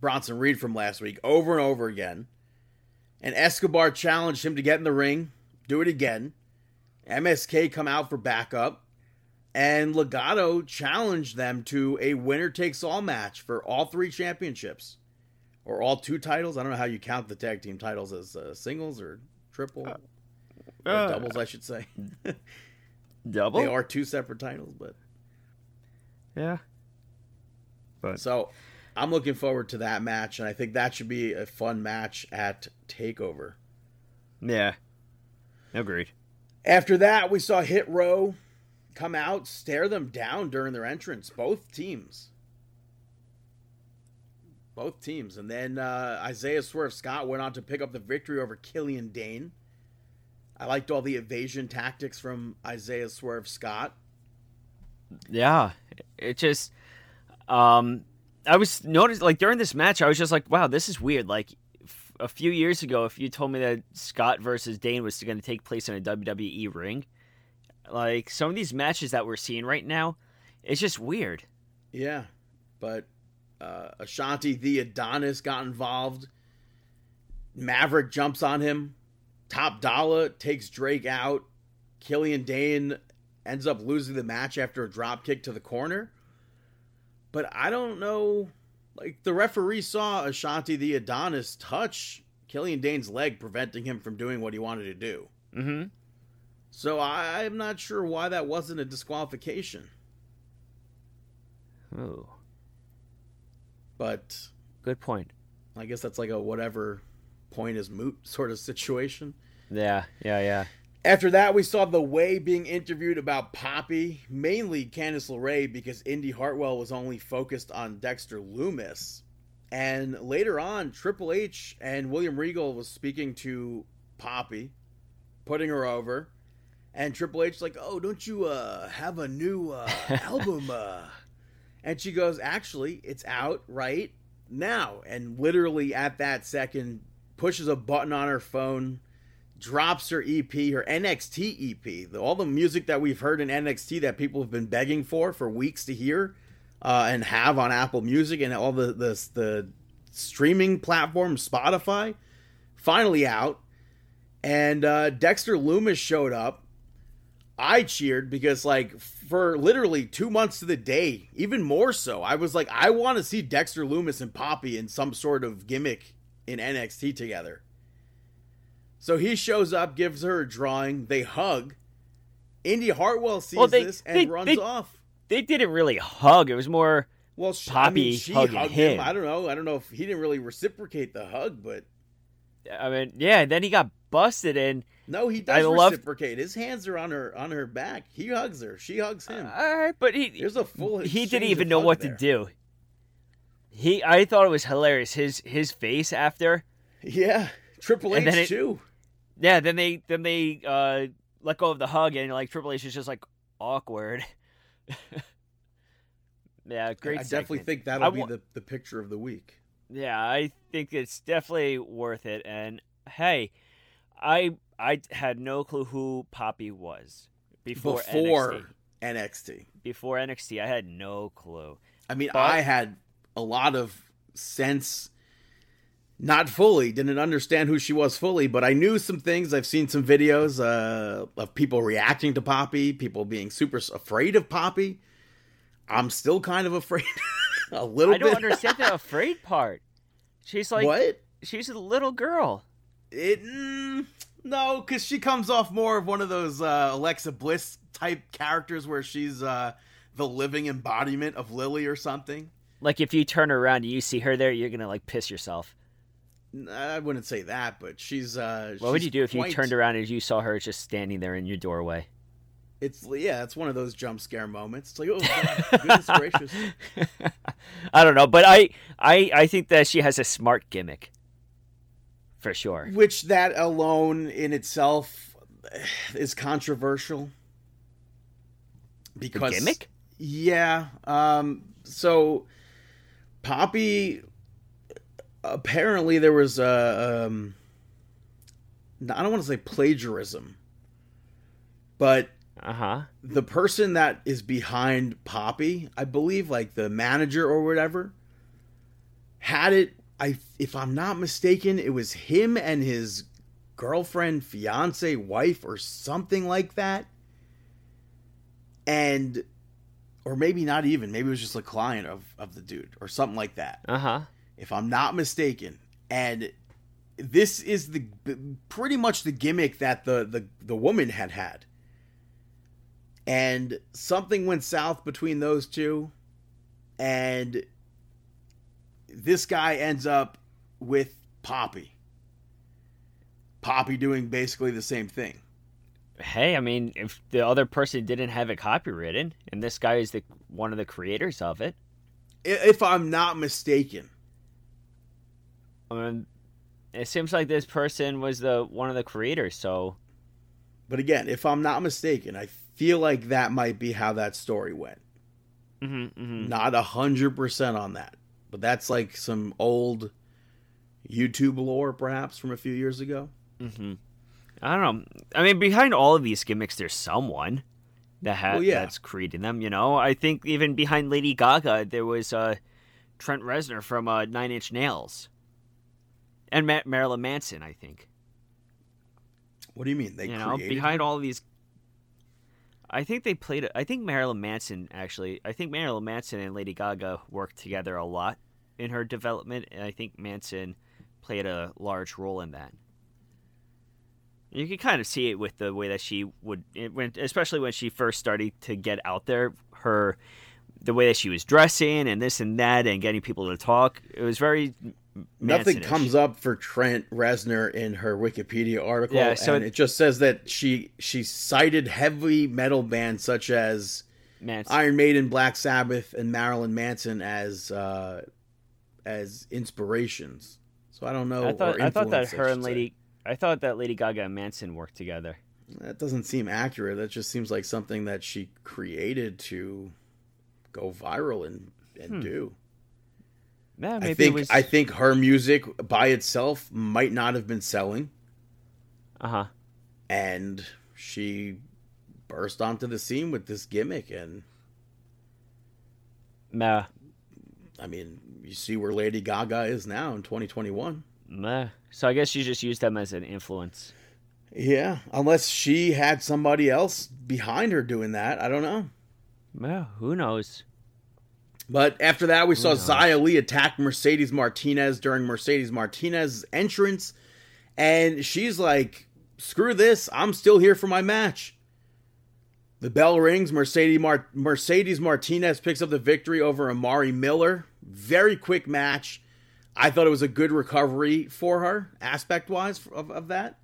Bronson Reed from last week over and over again. And Escobar challenged him to get in the ring, do it again. MSK come out for backup. And Legado challenged them to a winner takes all match for all three championships. Or all two titles. I don't know how you count the tag team titles as uh, singles or triple. or uh, doubles, I should say. Double? They are two separate titles, but. Yeah. But So I'm looking forward to that match, and I think that should be a fun match at TakeOver. yeah. Agreed. After that, we saw Hit Row come out, stare them down during their entrance. Both teams. Both teams. And then uh, Isaiah Swerve Scott went on to pick up the victory over Killian Dain. I liked all the evasion tactics from Isaiah Swerve Scott. Yeah. It just um I was noticed like during this match I was just like, wow, this is weird. Like f- a few years ago, if you told me that Scott versus Dain was going to take place in a WWE ring, like some of these matches that we're seeing right now, it's just weird. Yeah, but uh, Ashante the Adonis got involved. Maverick jumps on him. Top Dolla takes Drake out. Killian Dain ends up losing the match after a drop kick to the corner. But I don't know. Like the referee saw Ashante the Adonis touch Killian Dain's leg, preventing him from doing what he wanted to do. Mm-hmm. So I, I'm not sure why that wasn't a disqualification. Oh. But good point. I guess that's like a whatever point is moot sort of situation. Yeah, yeah, yeah. After that, we saw The Way being interviewed about Poppy, mainly Candice LeRae, because Indy Hartwell was only focused on Dexter Lumis. And later on, Triple H and William Regal was speaking to Poppy, putting her over. And Triple H like, "Oh, don't you uh, have a new uh, album?" Uh? And she goes, "Actually, it's out right now." And literally at that second, pushes a button on her phone drops her EP, her NXT EP, the, all the music that we've heard in NXT that people have been begging for for weeks to hear uh, and have on Apple Music and all the, the the streaming platforms, Spotify, finally out. And uh, Dexter Lumis showed up. I cheered because, like, for literally two months to the day, even more so, I was like, I want to see Dexter Lumis and Poppy in some sort of gimmick in NXT together. So he shows up, gives her a drawing. They hug. Indy Hartwell sees Well, they- this and they- runs they- off. They didn't really hug. It was more. Well, she, I Poppy mean, she hugging hugged him. him. I don't know. I don't know if he didn't really reciprocate the hug, but I mean, yeah. And then he got busted, and no, he I does love- reciprocate. His hands are on her on her back. He hugs her. She hugs him. all right, but he There's a full. he didn't even know what there. to do. He, I thought it was hilarious. His his face after. Yeah, Triple H it- too. Yeah, then they then they uh let go of the hug, and like Triple H is just like awkward. yeah, great. I definitely segment. think that'll I be the the picture of the week. Yeah, I think it's definitely worth it. And hey, I I had no clue who Poppy was before Before NXT. NXT. Before NXT, I had no clue. I mean, But- I had a lot of sense, not fully, didn't understand who she was fully, but I knew some things. I've seen some videos uh, of people reacting to Poppy, people being super afraid of Poppy. I'm still kind of afraid, a little I don't bit. understand the afraid part. She's like what? she's a little girl. It mm, no, because she comes off more of one of those uh, Alexa Bliss type characters where she's uh, the living embodiment of Lily or something. Like if you turn around and you see her there, you're gonna like piss yourself. I wouldn't say that, but she's. Uh, What would you do if you turned around and you saw her just standing there in your doorway? It's yeah, it's one of those jump scare moments. It's like, oh God, goodness gracious. I don't know, but I, I I think that she has a smart gimmick. For sure. Which that alone in itself is controversial. Because gimmick? Yeah. Um. So, Poppy. Apparently, there was a. Um, I don't want to say plagiarism, but Uh huh. the person that is behind Poppy, I believe, like the manager or whatever, had it. I, if I'm not mistaken, it was him and his girlfriend, fiance, wife, or something like that. And, or maybe not even. Maybe it was just a client of of the dude or something like that Uh huh. if I'm not mistaken. And this is the pretty much the gimmick that the the, the woman had had. And something went south between those two, and this guy ends up with Poppy. Poppy doing basically the same thing. Hey, I mean, if the other person didn't have it copywritten, and this guy is the one of the creators of it, If I'm not mistaken. I mean, it seems like this person was the one of the creators. So But again, if I'm not mistaken, I feel like that might be how that story went. hmm hmm Not a hundred percent on that, but that's like some old YouTube lore, perhaps from a few years ago. Mm-hmm. I don't know. I mean, behind all of these gimmicks, there's someone that ha- Well, yeah. that's creating them. You know, I think even behind Lady Gaga, there was uh, Trent Reznor from uh, Nine Inch Nails, and Ma- Marilyn Manson. I think What do you mean they you know behind all of these. I think they played. I think Marilyn Manson actually. I think Marilyn Manson and Lady Gaga worked together a lot in her development, and I think Manson played a large role in that. You can kind of see it with the way that she would, when, especially when she first started to get out there. Her, the way that she was dressing and this and that, and getting people to talk. It was very Nothing comes up for Trent Reznor in her Wikipedia article, Yeah, so and it- it just says that she she cited heavy metal bands such as Manson. Iron Maiden, Black Sabbath, and Marilyn Manson as uh, as inspirations. So I don't know. I thought I thought that her and should say. Lady, I thought that Lady Gaga and Manson worked together. That doesn't seem accurate. That just seems like something that she created to go viral and and do. Yeah, maybe I think was. I think her music by itself might not have been selling, uh huh. and she burst onto the scene with this gimmick. And Nah, I mean, you see where Lady Gaga is now in 2021. nah. So I guess you just used them as an influence. Yeah, unless she had somebody else behind her doing that, I don't know. Well, who knows? But after that, we saw knows? Xia Li attack Mercedes Martinez during Mercedes Martinez's entrance, and she's like, "Screw this! I'm still here for my match." The bell rings. Mercedes Mar- Mercedes Martinez picks up the victory over Amari Miller. Very quick match. I thought it was a good recovery for her, aspect wise of, of that.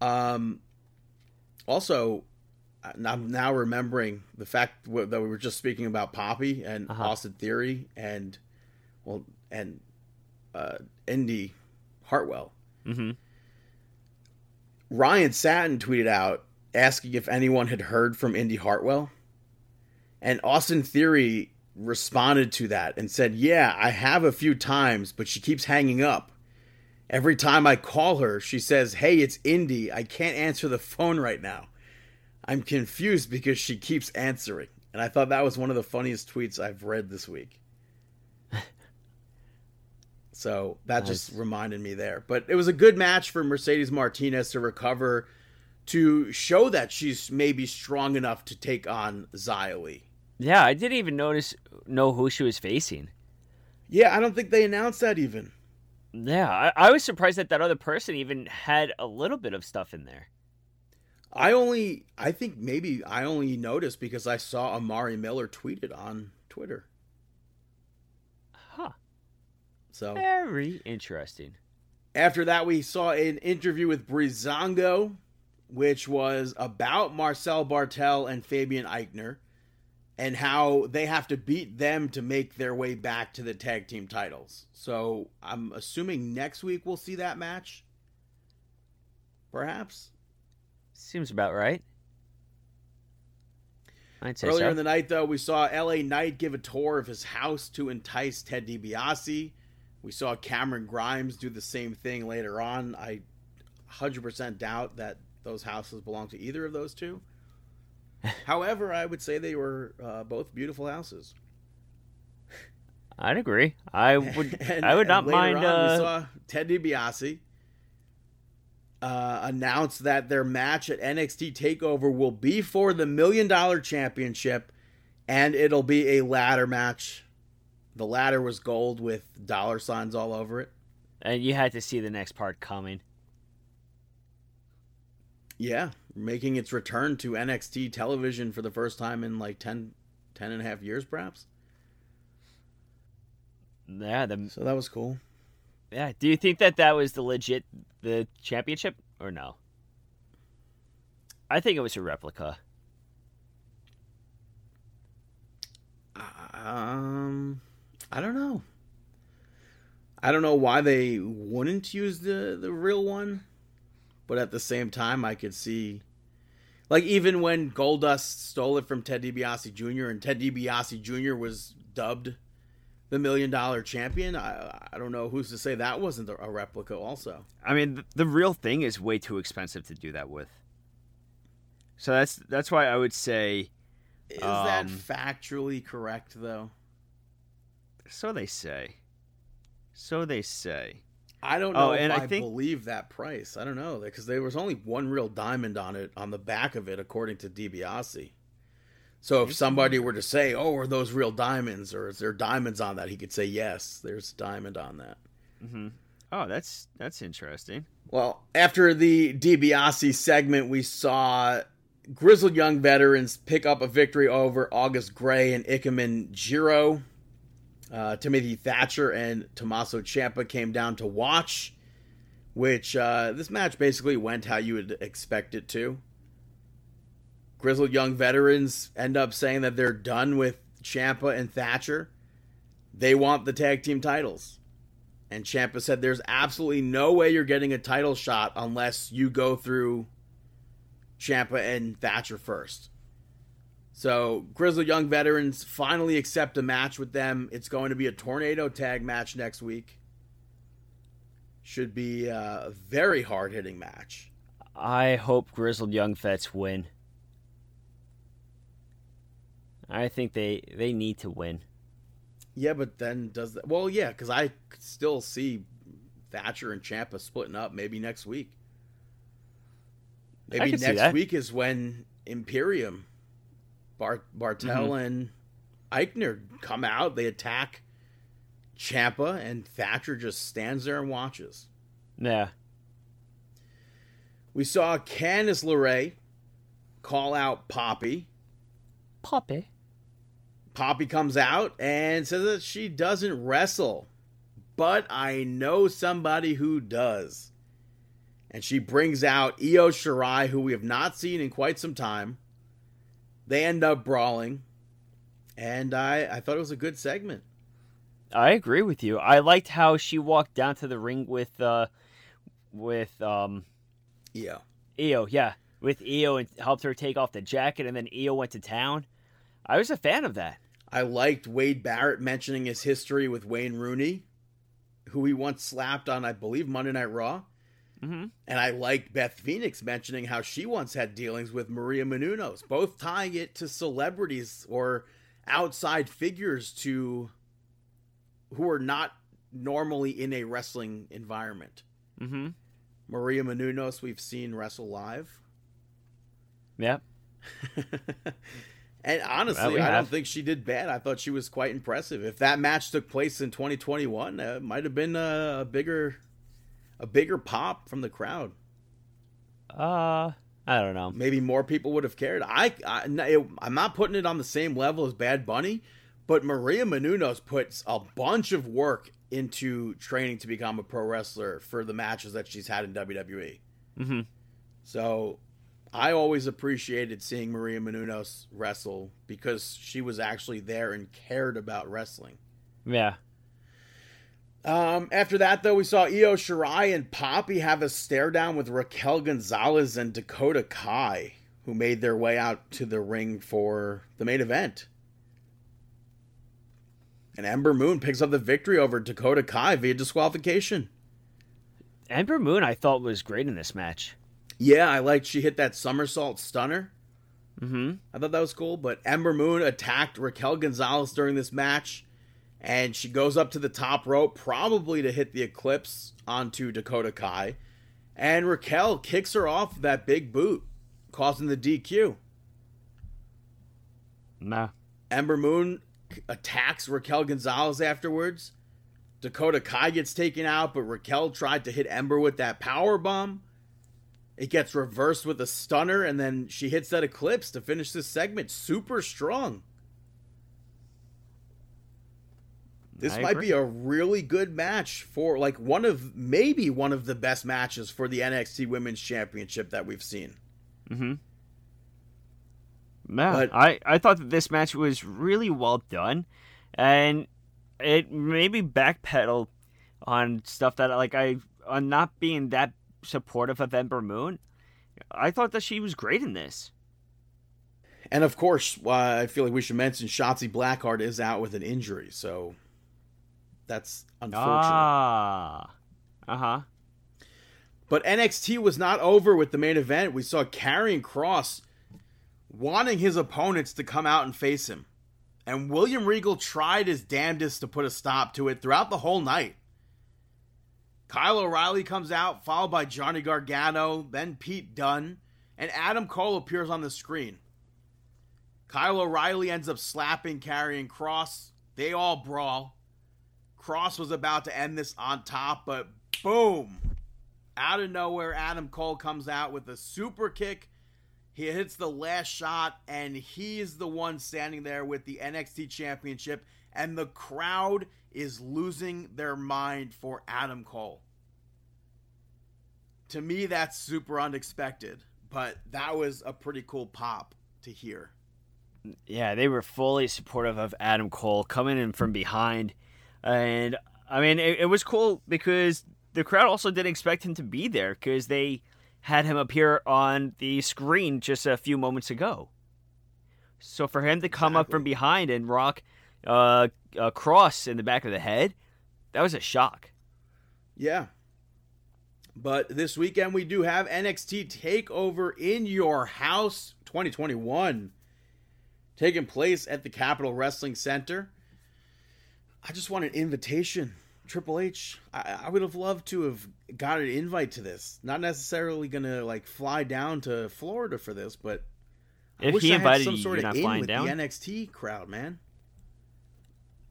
Um. Also, I'm now remembering the fact that we were just speaking about Poppy and Uh-huh. Austin Theory and well and uh, Indy Hartwell. Mm-hmm. Ryan Satin tweeted out asking if anyone had heard from Indy Hartwell, and Austin Theory responded to that and said, "Yeah, I have a few times, but she keeps hanging up." Every time I call her, she says, Hey, it's Indy. I can't answer the phone right now. I'm confused because she keeps answering. And I thought that was one of the funniest tweets I've read this week. so that just reminded me there. But it was a good match for Mercedes Martinez to recover to show that she's maybe strong enough to take on Xia Yeah, I didn't even notice know who she was facing. Yeah, I don't think they announced that even. Yeah, I, I was surprised that that other person even had a little bit of stuff in there. I only, I think maybe I only noticed because I saw Amari Miller tweeted on Twitter. Huh. So Very interesting. after that, we saw an interview with Breezango, which was about Marcel Barthel and Fabian Aichner and how they have to beat them to make their way back to the tag team titles. So I'm assuming next week we'll see that match. Perhaps. Seems about right. Earlier so. in the night, though, we saw LA Knight give a tour of his house to entice Ted DiBiase. We saw Cameron Grimes do the same thing later on. I 100% doubt that those houses belong to either of those two. However, I would say they were uh, both beautiful houses. I'd agree. I would. And- I would not mind. on, uh, we saw Ted DiBiase uh, announce that their match at NXT Takeover will be for the Million Dollar Championship, and it'll be a ladder match. The ladder was gold with dollar signs all over it. and you had to see the next part coming. Yeah, making its return to NXT television for the first time in like 10, 10 and a half years, perhaps. Yeah. The So that was cool. Yeah. Do you think that that was the legit the championship or no? I think it was a replica. Um, I don't know. I don't know why they wouldn't use the the real one, but at the same time, I could see, like even when Goldust stole it from Ted DiBiase Jr. and Ted DiBiase Jr. was dubbed the million dollar champion. I I don't know who's to say that wasn't a replica. Also, I mean, the, the real thing is way too expensive to do that with. So that's that's why I would say. is that Um, factually correct though? So they say. So they say. I don't Oh, know and if I I, think- believe that price. I don't know because there was only one real diamond on it on the back of it, according to DiBiase. So if somebody were to say, "Oh, are those real diamonds?" or "Is there diamonds on that?" he could say, "Yes, there's diamond on that." Oh, that's that's interesting. Well, after the DiBiase segment, we saw grizzled young veterans pick up a victory over August Grey and Ikemen Jiro. Uh, Timothy Thatcher and Tommaso Ciampa came down to watch, which uh, this match basically went how you would expect it to. Grizzled young veterans end up saying that they're done with Ciampa and Thatcher. They want the tag team titles. And Ciampa said there's absolutely no way you're getting a title shot unless you go through Ciampa and Thatcher first. So, Grizzled Young Veterans finally accept a match with them. It's going to be a tornado tag match next week. Should be a very hard hitting match. I hope grizzled young vets win. I think they they need to win. Yeah, but then does that. Well, yeah, because I still see Thatcher and Ciampa splitting up maybe next week. Maybe next week is when Imperium, Bart, Barthel, Mm-hmm. and Aichner come out. They attack Ciampa, and Thatcher just stands there and watches. Yeah. We saw Candice LeRae call out Poppy. Poppy. Poppy comes out and says that she doesn't wrestle, but I know somebody who does. And she brings out Io Shirai, who we have not seen in quite some time. They end up brawling, and I, I thought it was a good segment. I agree with you. I liked how she walked down to the ring with uh with um Io. Io, yeah, with Io and helped her take off the jacket and then Io went to town. I was a fan of that. I liked Wade Barrett mentioning his history with Wayne Rooney, who he once slapped on, I believe, Monday Night Raw. Mm-hmm. And I liked Beth Phoenix mentioning how she once had dealings with Maria Menounos, both tying it to celebrities or outside figures to who are not normally in a wrestling environment. Mm-hmm. Maria Menounos, we've seen wrestle live. Yep. and honestly, I don't think she did bad. I thought she was quite impressive. If that match took place in 2021, uh, it might have been a, a bigger, a bigger pop from the crowd. Uh, I don't know. Maybe more people would have cared. I, I I'm not putting it on the same level as Bad Bunny, but Maria Menounos puts a bunch of work into training to become a pro wrestler for the matches that she's had in WWE. Mm-hmm. So I always appreciated seeing Maria Menounos wrestle because she was actually there and cared about wrestling. Yeah. Um, after that, though, we saw Io Shirai and Poppy have a stare down with Raquel Gonzalez and Dakota Kai, who made their way out to the ring for the main event. And Ember Moon picks up the victory over Dakota Kai via disqualification. Ember Moon, I thought was great in this match. Yeah, I liked she hit that somersault stunner. Mm-hmm. I thought that was cool. But Ember Moon attacked Raquel Gonzalez during this match, and she goes up to the top rope, probably to hit the Eclipse onto Dakota Kai. And Raquel kicks her off that big boot, causing the DQ. Nah. Ember Moon attacks Raquel Gonzalez afterwards. Dakota Kai gets taken out, but Raquel tried to hit Ember with that power bomb. It gets reversed with a stunner, and then she hits that eclipse to finish this segment. Super strong. This I might agree. be a really good match for like one of maybe one of the best matches for the NXT Women's Championship that we've seen. Mm-hmm. Yeah, But- I, I thought that this match was really well done, and it maybe backpedal on stuff that like I on not being that supportive of Ember Moon. I thought that she was great in this. And of course, uh, I feel like we should mention Shotzi Blackheart is out with an injury, so That's unfortunate. Ah. Uh huh. But NXT was not over with the main event. We saw Karrion Kross wanting his opponents to come out and face him. And William Regal tried his damnedest to put a stop to it throughout the whole night. Kyle O'Reilly comes out, followed by Johnny Gargano, then Pete Dunne, and Adam Cole appears on the screen. Kyle O'Reilly ends up slapping Karrion Kross. They all brawl. Kross was about to end this on top, but boom! Out of nowhere, Adam Cole comes out with a super kick. He hits the last shot, and he's the one standing there with the NXT Championship, and the crowd is losing their mind for Adam Cole. To me, that's super unexpected, but that was a pretty cool pop to hear. Yeah, they were fully supportive of Adam Cole coming in from behind. And I mean, it, it was cool because the crowd also didn't expect him to be there because they had him appear on the screen just a few moments ago. So for him to come up from behind and rock uh, a cross in the back of the head, that was a shock. Yeah. But this weekend we do have NXT Takeover in Your House 2021 taking place at the Capitol Wrestling Center. I just want an invitation. Triple H, I, I would have loved to have got an invite to this. Not necessarily gonna like fly down to Florida for this, but I If wish he I had invited some you, sort you're of not in flying with down? the NXT crowd, man.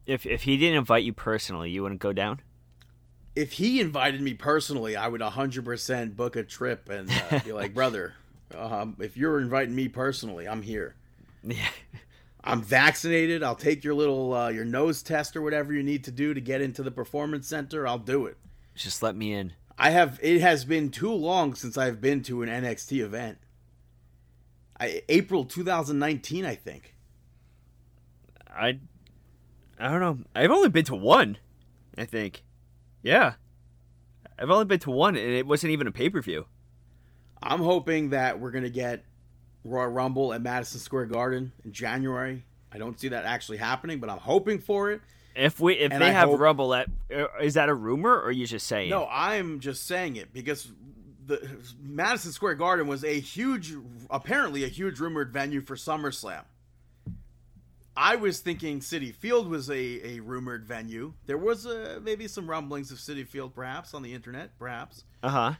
If if he didn't invite you personally, you wouldn't go down. If he invited me personally, I would 100% book a trip and uh, be like, brother, um, if you're inviting me personally, I'm here. Yeah. I'm vaccinated. I'll take your little uh, your nose test or whatever you need to do to get into the performance center. I'll do it. Just let me in. I have. It has been too long since I've been to an NXT event. I, April 2019, I think. I I don't know. I've only been to one, I think. Yeah. I've only been to one and it wasn't even a pay-per-view. I'm hoping that we're gonna get Royal Rumble at Madison Square Garden in January. I don't see that actually happening, but I'm hoping for it. If we if And they I have hope- Rumble at uh, is that a rumor or are you just saying? No, I'm just saying it because the Madison Square Garden was a huge, apparently a huge rumored venue for SummerSlam. I was thinking Citi Field was a, a rumored venue. There was uh maybe some rumblings of Citi Field, perhaps on the internet, perhaps. Uh-huh.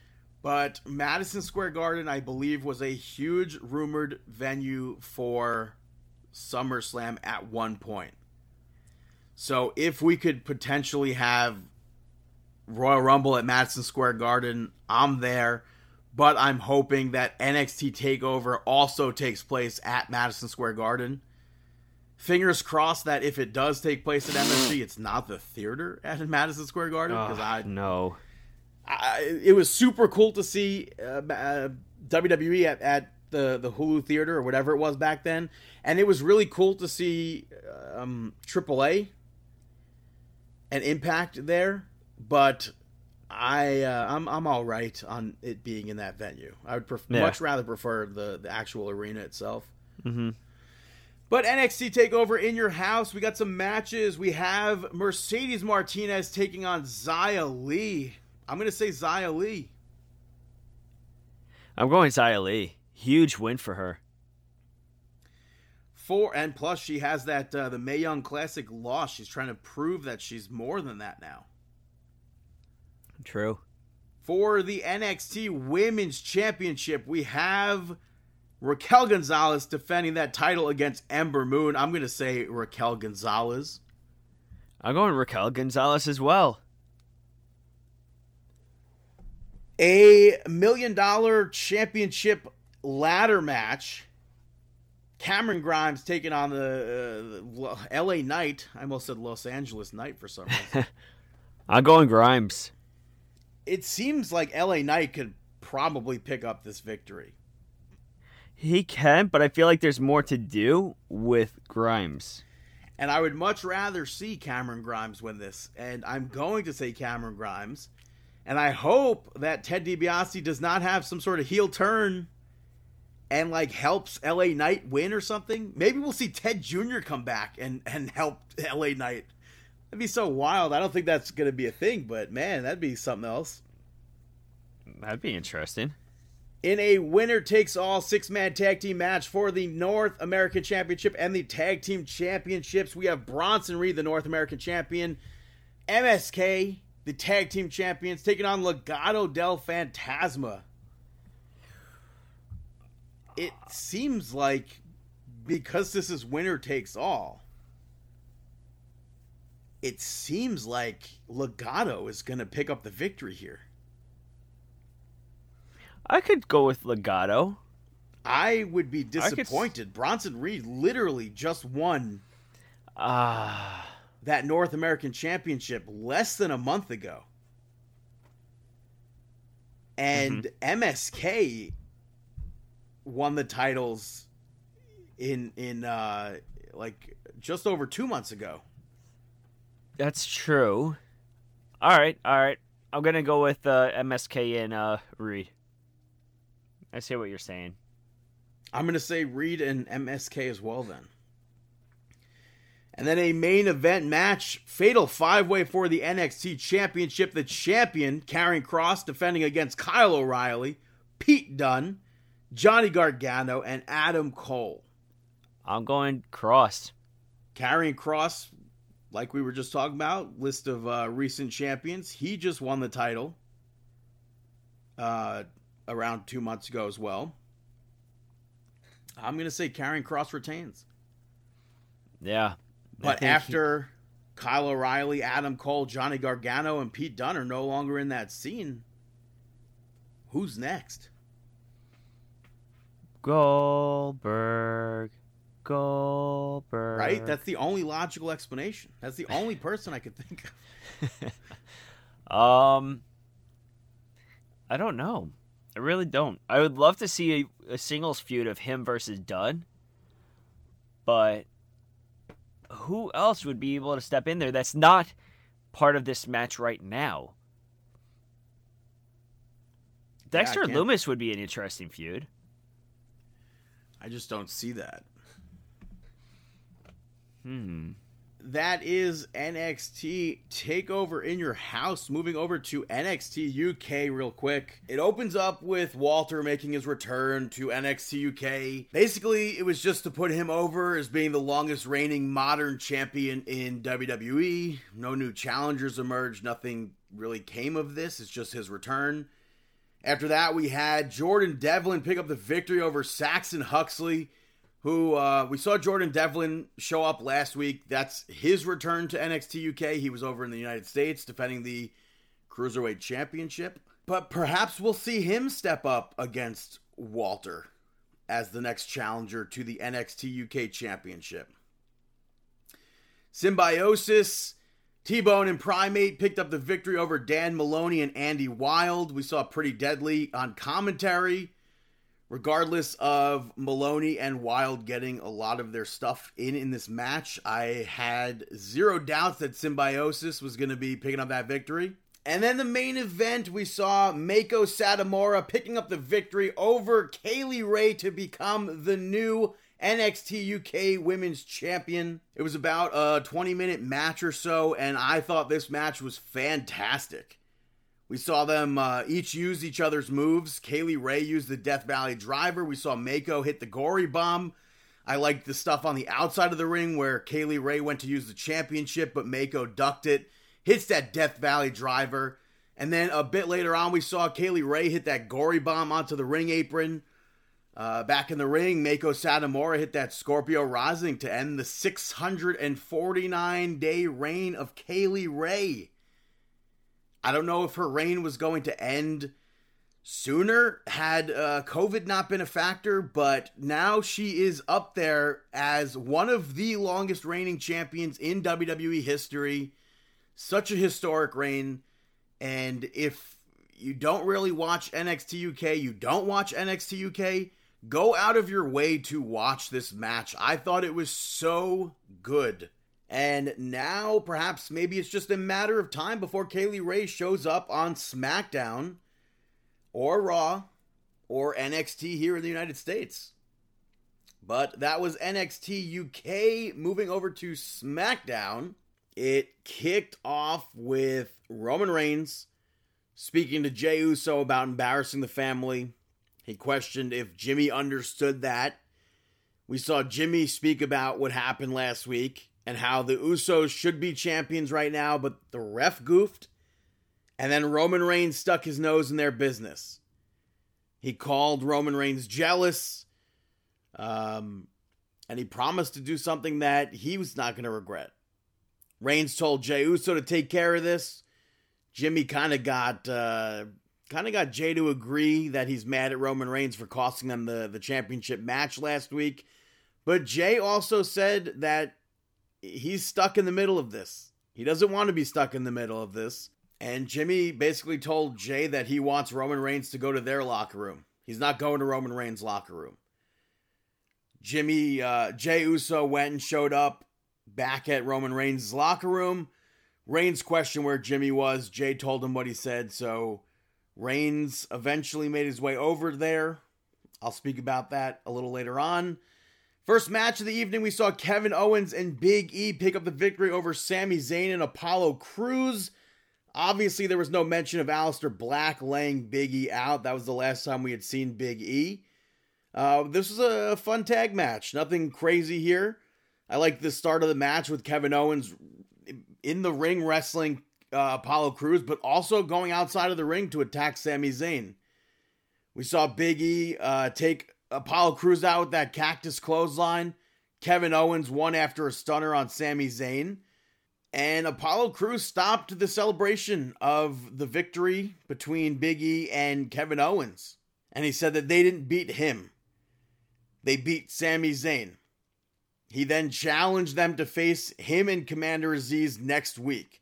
But Madison Square Garden, I believe, was a huge rumored venue for SummerSlam at one point. So if we could potentially have Royal Rumble at Madison Square Garden, I'm there. But I'm hoping that NXT TakeOver also takes place at Madison Square Garden. Fingers crossed that if it does take place at MSG, it's not the theater at Madison Square Garden because Oh, I no. I, it was super cool to see uh, uh, WWE at, at the the Hulu theater or whatever it was back then, and it was really cool to see um, AAA and Impact there. But I uh, I'm I'm all right on it being in that venue. I would pref- Yeah. much rather prefer the the actual arena itself. Mhm. But NXT Takeover in your house. We got some matches. We have Mercedes Martinez taking on Xia Li. I'm gonna say Xia Li. I'm going Xia Li. Huge win for her. Four and plus she has that uh, the Mae Young Classic loss. She's trying to prove that she's more than that now. True. For the NXT Women's Championship, we have Raquel Gonzalez defending that title against Ember Moon. I'm gonna say Raquel Gonzalez. I'm going Raquel Gonzalez as well. A million dollar championship ladder match. Cameron Grimes taking on the, uh, the L.A. Knight. I almost said Los Angeles Knight for some reason. I'm going Grimes. it seems like LA Knight could probably pick up this victory. He can, but I feel like there's more to do with Grimes. And I would much rather see Cameron Grimes win this. And I'm going to say Cameron Grimes. And I hope that Ted DiBiase does not have some sort of heel turn and like helps LA Knight win or something. Maybe we'll see Ted Jr. come back and, and help LA Knight That'd be so wild. I don't think that's going to be a thing, but man, that'd be something else. That'd be interesting. In a winner takes all six man tag team match for the North American Championship and the Tag Team Championships, we have Bronson Reed, the North American Champion, MSK, the Tag Team Champions, taking on Legado del Fantasma. It seems like because this is winner takes all, it seems like Legado is going to pick up the victory here. I could go with Legado. I would be I could disappointed. Bronson Reed literally just won Ah, that North American Championship less than a month ago. And MSK won the titles in in uh like just over 2 months ago. that's true. All right, all right. I'm gonna go with uh, MSK and uh, Reed. I see what you're saying. I'm going to say Reed and MSK as well then. And then a main event match, fatal five way for the NXT Championship. The champion, Karrion Kross, defending against Kyle O'Reilly, Pete Dunne, Johnny Gargano, and Adam Cole. I'm going Kross. Karrion Kross, like we were just talking about, list of uh, recent champions. He just won the title uh, around two months ago as well. I'm going to say Karrion Kross retains. Yeah. But think he- after Kyle O'Reilly, Adam Cole, Johnny Gargano, and Pete Dunne are no longer in that scene, who's next? Goldberg, Goldberg. Right? That's the only logical explanation. That's the only person I could think of. Um, I don't know. I really don't. I would love to see a, a singles feud of him versus Dunne, but who else would be able to step in there that's not part of this match right now? Dexter can't- Lumis would be an interesting feud. I just don't see that. Hmm. That is NXT Takeover in Your House. Moving over to NXT UK real quick. It opens up with Walter making his return to NXT UK. Basically, it was just to put him over as being the longest reigning modern champion in WWE. No new challengers emerged. Nothing really came of this. It's just his return. After that, we had Jordan Devlin pick up the victory over Saxon Huxley who uh, we saw Jordan Devlin show up last week. That's his return to NXT UK. He was over in the United States defending the Cruiserweight Championship. But perhaps we'll see him step up against Walter as the next challenger to the NXT UK Championship. Symbiosis, T Bone, and Primate picked up the victory over Dan Moloney and Andy Wild. We saw Pretty Deadly on commentary regardless of Moloney and Wild getting a lot of their stuff in in this match, I had zero doubts that Symbiosis was going to be picking up that victory. And then the main event, we saw Meiko Satomura picking up the victory over Kay Lee Ray to become the new NXT UK Women's Champion. It was about a 20 minute match or so, and I thought this match was fantastic. We saw them uh, each use each other's moves. Kay Lee Ray used the Death Valley Driver. We saw Meiko hit the Gory Bomb. I liked the stuff on the outside of the ring where Kay Lee Ray went to use the championship, but Meiko ducked it, hits that Death Valley Driver. And then a bit later on, we saw Kay Lee Ray hit that Gory Bomb onto the ring apron. Uh, back in the ring, Meiko Satomura hit that Scorpio Rising to end the 649 day reign of Kay Lee Ray. I don't know if her reign was going to end sooner had uh, COVID not been a factor, but now she is up there as one of the longest reigning champions in WWE history. Such a historic reign. And if you don't really watch NXT UK, you don't watch NXT UK, go out of your way to watch this match. I thought it was so good. And now, perhaps, maybe it's just a matter of time before Kay Lee Ray shows up on SmackDown or Raw or NXT here in the United States. But that was NXT UK moving over to SmackDown. It kicked off with Roman Reigns speaking to Jey Uso about embarrassing the family. He questioned if Jimmy understood that. We saw Jimmy speak about what happened last week and how the Usos should be champions right now, but the ref goofed. And then Roman Reigns stuck his nose in their business. He called Roman Reigns jealous. Um, and he promised to do something that he was not going to regret. Reigns told Jey Uso to take care of this. Jimmy kind of got uh, kind of got Jey to agree that he's mad at Roman Reigns for costing them the the championship match last week. But Jey also said that he's stuck in the middle of this. He doesn't want to be stuck in the middle of this. And Jimmy basically told Jey that he wants Roman Reigns to go to their locker room. He's not going to Roman Reigns' locker room. Jimmy, uh, Jey Uso went and showed up back at Roman Reigns' locker room. Reigns questioned where Jimmy was. Jey told him what he said. So Reigns eventually made his way over there. I'll speak about that a little later on. First match of the evening, we saw Kevin Owens and Big E pick up the victory over Sami Zayn and Apollo Crews. Obviously, there was no mention of Aleister Black laying Big E out. That was the last time we had seen Big E. Uh, this was a fun tag match. Nothing crazy here. I like the start of the match with Kevin Owens in the ring wrestling uh, Apollo Crews, but also going outside of the ring to attack Sami Zayn. We saw Big E uh, take Apollo Crews out with that cactus clothesline. Kevin Owens won after a stunner on Sami Zayn. And Apollo Crews stopped the celebration of the victory between Big E and Kevin Owens. And he said that they didn't beat him, they beat Sami Zayn. He then challenged them to face him and Commander Azeez next week.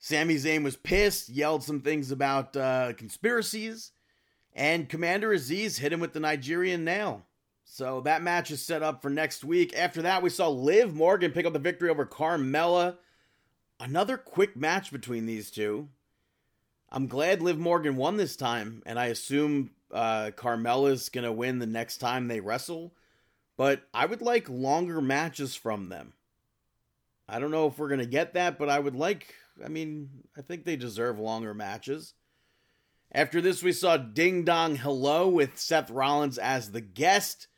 Sami Zayn was pissed, yelled some things about uh, conspiracies, and Commander Azeez hit him with the Nigerian nail. So that match is set up for next week. After that, we saw Liv Morgan pick up the victory over Carmella. Another quick match between these two. I'm glad Liv Morgan won this time, and I assume uh, Carmella's going to win the next time they wrestle but I would like longer matches from them. I don't know if we're going to get that, but I would like, I mean, I think they deserve longer matches. After this, we saw Ding Dong Hello with Seth Rollins as the guest.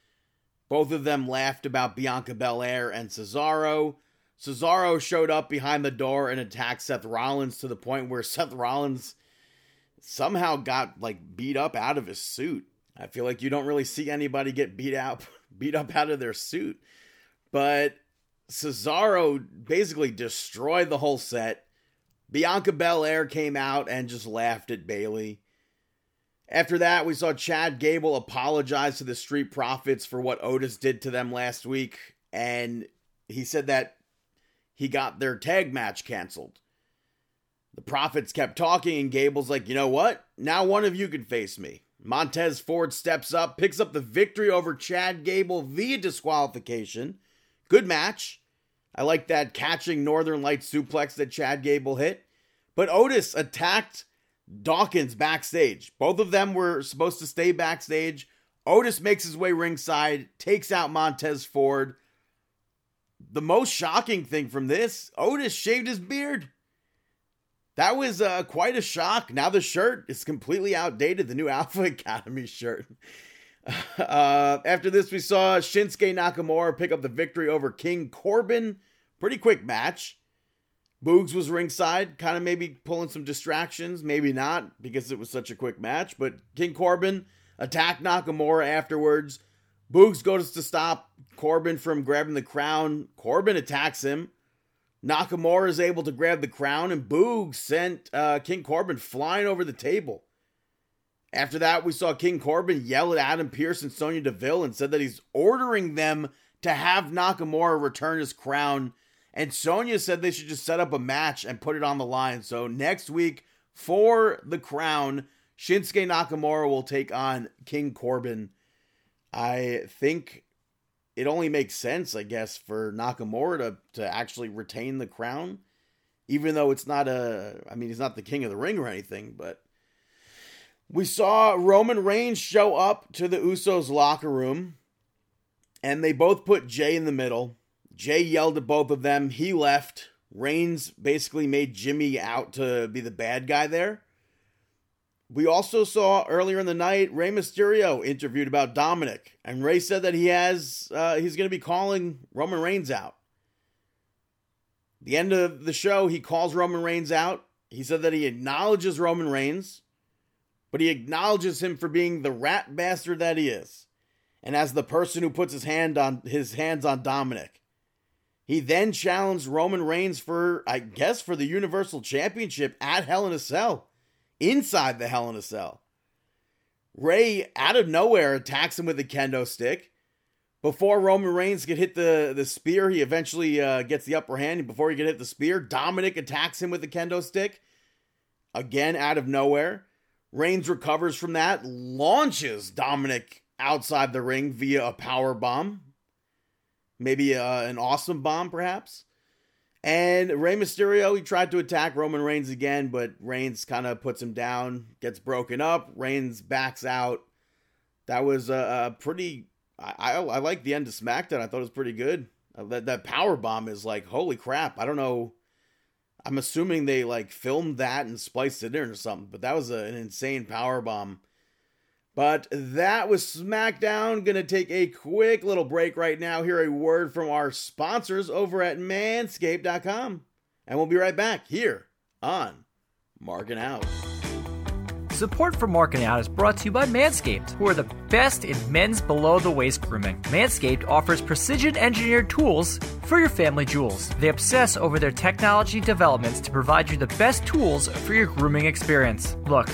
Both of them laughed about Bianca Belair and Cesaro. Cesaro showed up behind the door and attacked Seth Rollins to the point where Seth Rollins somehow got like beat up out of his suit. I feel like you don't really see anybody get beat out beat up out of their suit. But Cesaro basically destroyed the whole set. Bianca Belair came out and just laughed at Bayley. After that, we saw Chad Gable apologize to the Street Profits for what Otis did to them last week. And he said that he got their tag match canceled. The Profits kept talking, and Gable's like, you know what? Now one of you can face me. Montez Ford steps up, picks up the victory over Chad Gable via disqualification. Good match. I like that catching Northern Light suplex that Chad Gable hit. But Otis attacked Dawkins backstage. Both of them were supposed to stay backstage. Otis makes his way ringside, takes out Montez Ford. The most shocking thing from this Otis shaved his beard. That was uh, quite a shock. Now the shirt is completely outdated, the new Alpha Academy shirt. Uh, after this, we saw Shinsuke Nakamura pick up the victory over King Corbin. Pretty quick match. Boogs was ringside, kind of maybe pulling some distractions, maybe not because it was such a quick match. But King Corbin attacked Nakamura afterwards. Boogs goes to stop Corbin from grabbing the crown. Corbin attacks him. Nakamura is able to grab the crown, and Boogs sent uh, King Corbin flying over the table. After that, we saw King Corbin yell at Adam Pearce and Sonya Deville and said that he's ordering them to have Nakamura return his crown. And Sonya said they should just set up a match and put it on the line. So next week, for the crown, Shinsuke Nakamura will take on King Corbin. I think it only makes sense, I guess, for Nakamura to, to actually retain the crown, even though it's not a, I mean, he's not the king of the ring or anything, but we saw Roman Reigns show up to the Usos locker room, and they both put Jey in the middle. Jey yelled at both of them. He left. Reigns basically made Jimmy out to be the bad guy there. We also saw earlier in the night Rey Mysterio interviewed about Dominic, and Rey said that he has uh, he's going to be calling Roman Reigns out. The end of the show, he calls Roman Reigns out. He said that he acknowledges Roman Reigns, but he acknowledges him for being the rat bastard that he is, and as the person who puts his hand on his hands on Dominic. He then challenged Roman Reigns for, I guess, for the Universal Championship at Hell in a Cell inside the Hell in a Cell. Rey, out of nowhere, attacks him with a kendo stick. Before Roman Reigns could hit the, the spear, he eventually uh, gets the upper hand. Before he could hit the spear, Dominic attacks him with the kendo stick. Again, out of nowhere. Reigns recovers from that, launches Dominic outside the ring via a power bomb. Maybe uh, an awesome bomb, perhaps. And Rey Mysterio, he tried to attack Roman Reigns again, but Reigns kind of puts him down, gets broken up. Reigns backs out. That was a, a pretty. I, I, I like the end of SmackDown. I thought it was pretty good. Uh, that that power bomb is like holy crap. I don't know. I'm assuming they like filmed that and spliced it in or something, but that was a, an insane power bomb. But that was SmackDown. Gonna take a quick little break right now. Hear a word from our sponsors over at manscaped.com. And we'll be right back here on Marking Out. Support for Marking Out is brought to you by Manscaped, who are the best in men's below the waist grooming. Manscaped offers precision engineered tools for your family jewels. They obsess over their technology developments to provide you the best tools for your grooming experience. Look,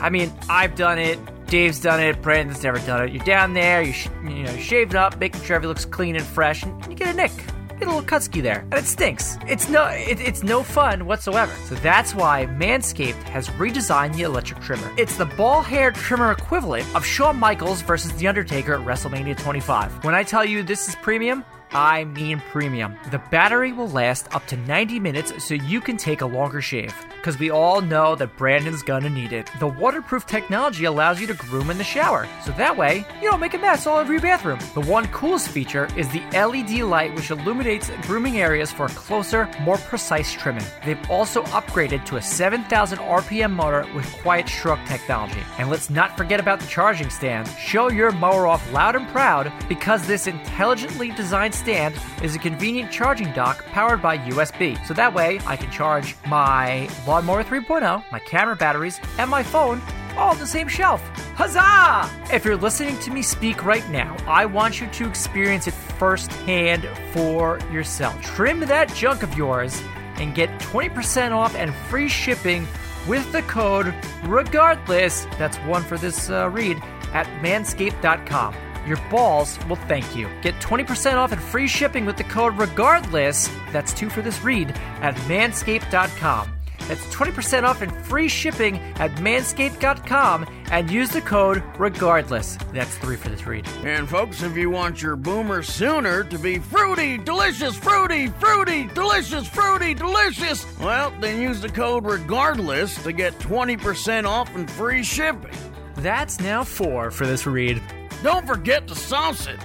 I mean, I've done it. Dave's done it. Brandon's never done it. You're down there, you sh- you know, shaving up, making sure everything looks clean and fresh, and you get a nick get a little cutski there, and it stinks. It's no, it, it's no fun whatsoever. So that's why Manscaped has redesigned the electric trimmer. It's the ball hair trimmer equivalent of Shawn Michaels versus The Undertaker at WrestleMania 25. When I tell you this is premium, I mean premium. The battery will last up to 90 minutes so you can take a longer shave. Because we all know that Brandon's gonna need it. The waterproof technology allows you to groom in the shower, so that way you don't make a mess all over your bathroom. The one coolest feature is the LED light, which illuminates grooming areas for closer, more precise trimming. They've also upgraded to a 7,000 RPM motor with quiet stroke technology. And let's not forget about the charging stand. Show your mower off loud and proud because this intelligently designed stand is a convenient charging dock powered by USB. So that way I can charge my lawnmower 3.0, my camera batteries, and my phone all on the same shelf. Huzzah! If you're listening to me speak right now, I want you to experience it firsthand for yourself. Trim that junk of yours and get 20% off and free shipping with the code regardless. That's one for this uh, read at manscaped.com. Your balls will thank you. Get 20% off and free shipping with the code regardless. That's two for this read at manscaped.com. That's 20% off and free shipping at manscaped.com and use the code regardless. That's three for this read. And folks, if you want your boomer sooner to be fruity, delicious, fruity, fruity, delicious, fruity, delicious, well, then use the code regardless to get 20% off and free shipping. That's now four for this read. Don't forget to sauce it.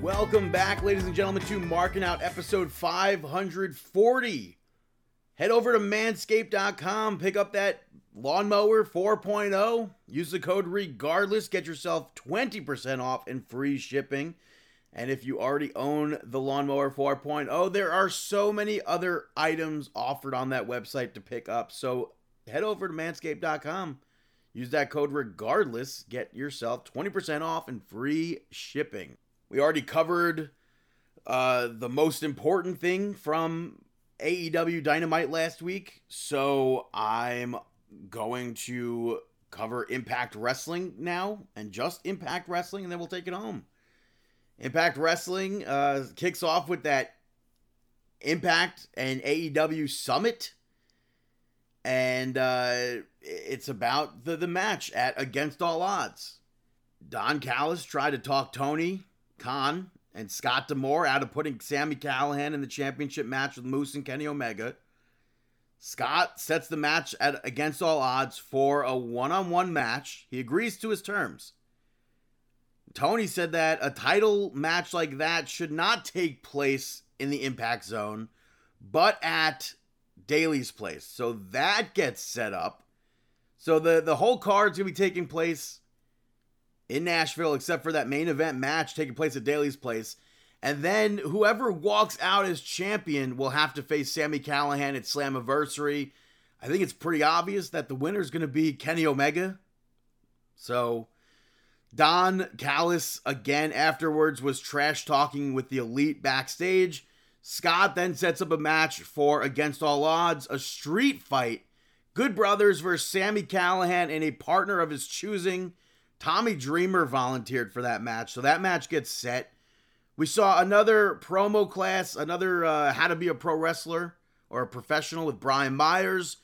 Welcome back, ladies and gentlemen, to Marking Out episode 540. Head over to manscaped.com, pick up that lawnmower 4.0, use the code regardless, get yourself 20% off and free shipping. And if you already own the lawnmower 4.0, there are so many other items offered on that website to pick up. So head over to manscaped.com, use that code regardless, get yourself 20% off and free shipping. We already covered uh, the most important thing from AEW Dynamite last week, so I'm going to cover Impact Wrestling now and just Impact Wrestling, and then we'll take it home. Impact Wrestling uh, kicks off with that Impact and AEW Summit, and uh, it's about the, the match at Against All Odds. Don Callis tried to talk Tony Khan and Scott D'Amore out of putting Sami Callihan in the championship match with Moose and Kenny Omega. Scott sets the match at against all odds for a one-on-one match. He agrees to his terms. Tony said that a title match like that should not take place in the Impact Zone, but at Daily's Place. So that gets set up. So the the whole card's gonna be taking place in Nashville, except for that main event match taking place at Daily's Place. And then whoever walks out as champion will have to face Sami Callihan at Slammiversary. I think it's pretty obvious that the winner is going to be Kenny Omega. So Don Callis again afterwards was trash talking with the elite backstage. Scott then sets up a match for Against All Odds, a street fight. Good Brothers versus Sami Callihan and a partner of his choosing. Tommy Dreamer volunteered for that match, so that match gets set. We saw another promo class, another uh, how to be a pro wrestler or a professional with Brian Myers.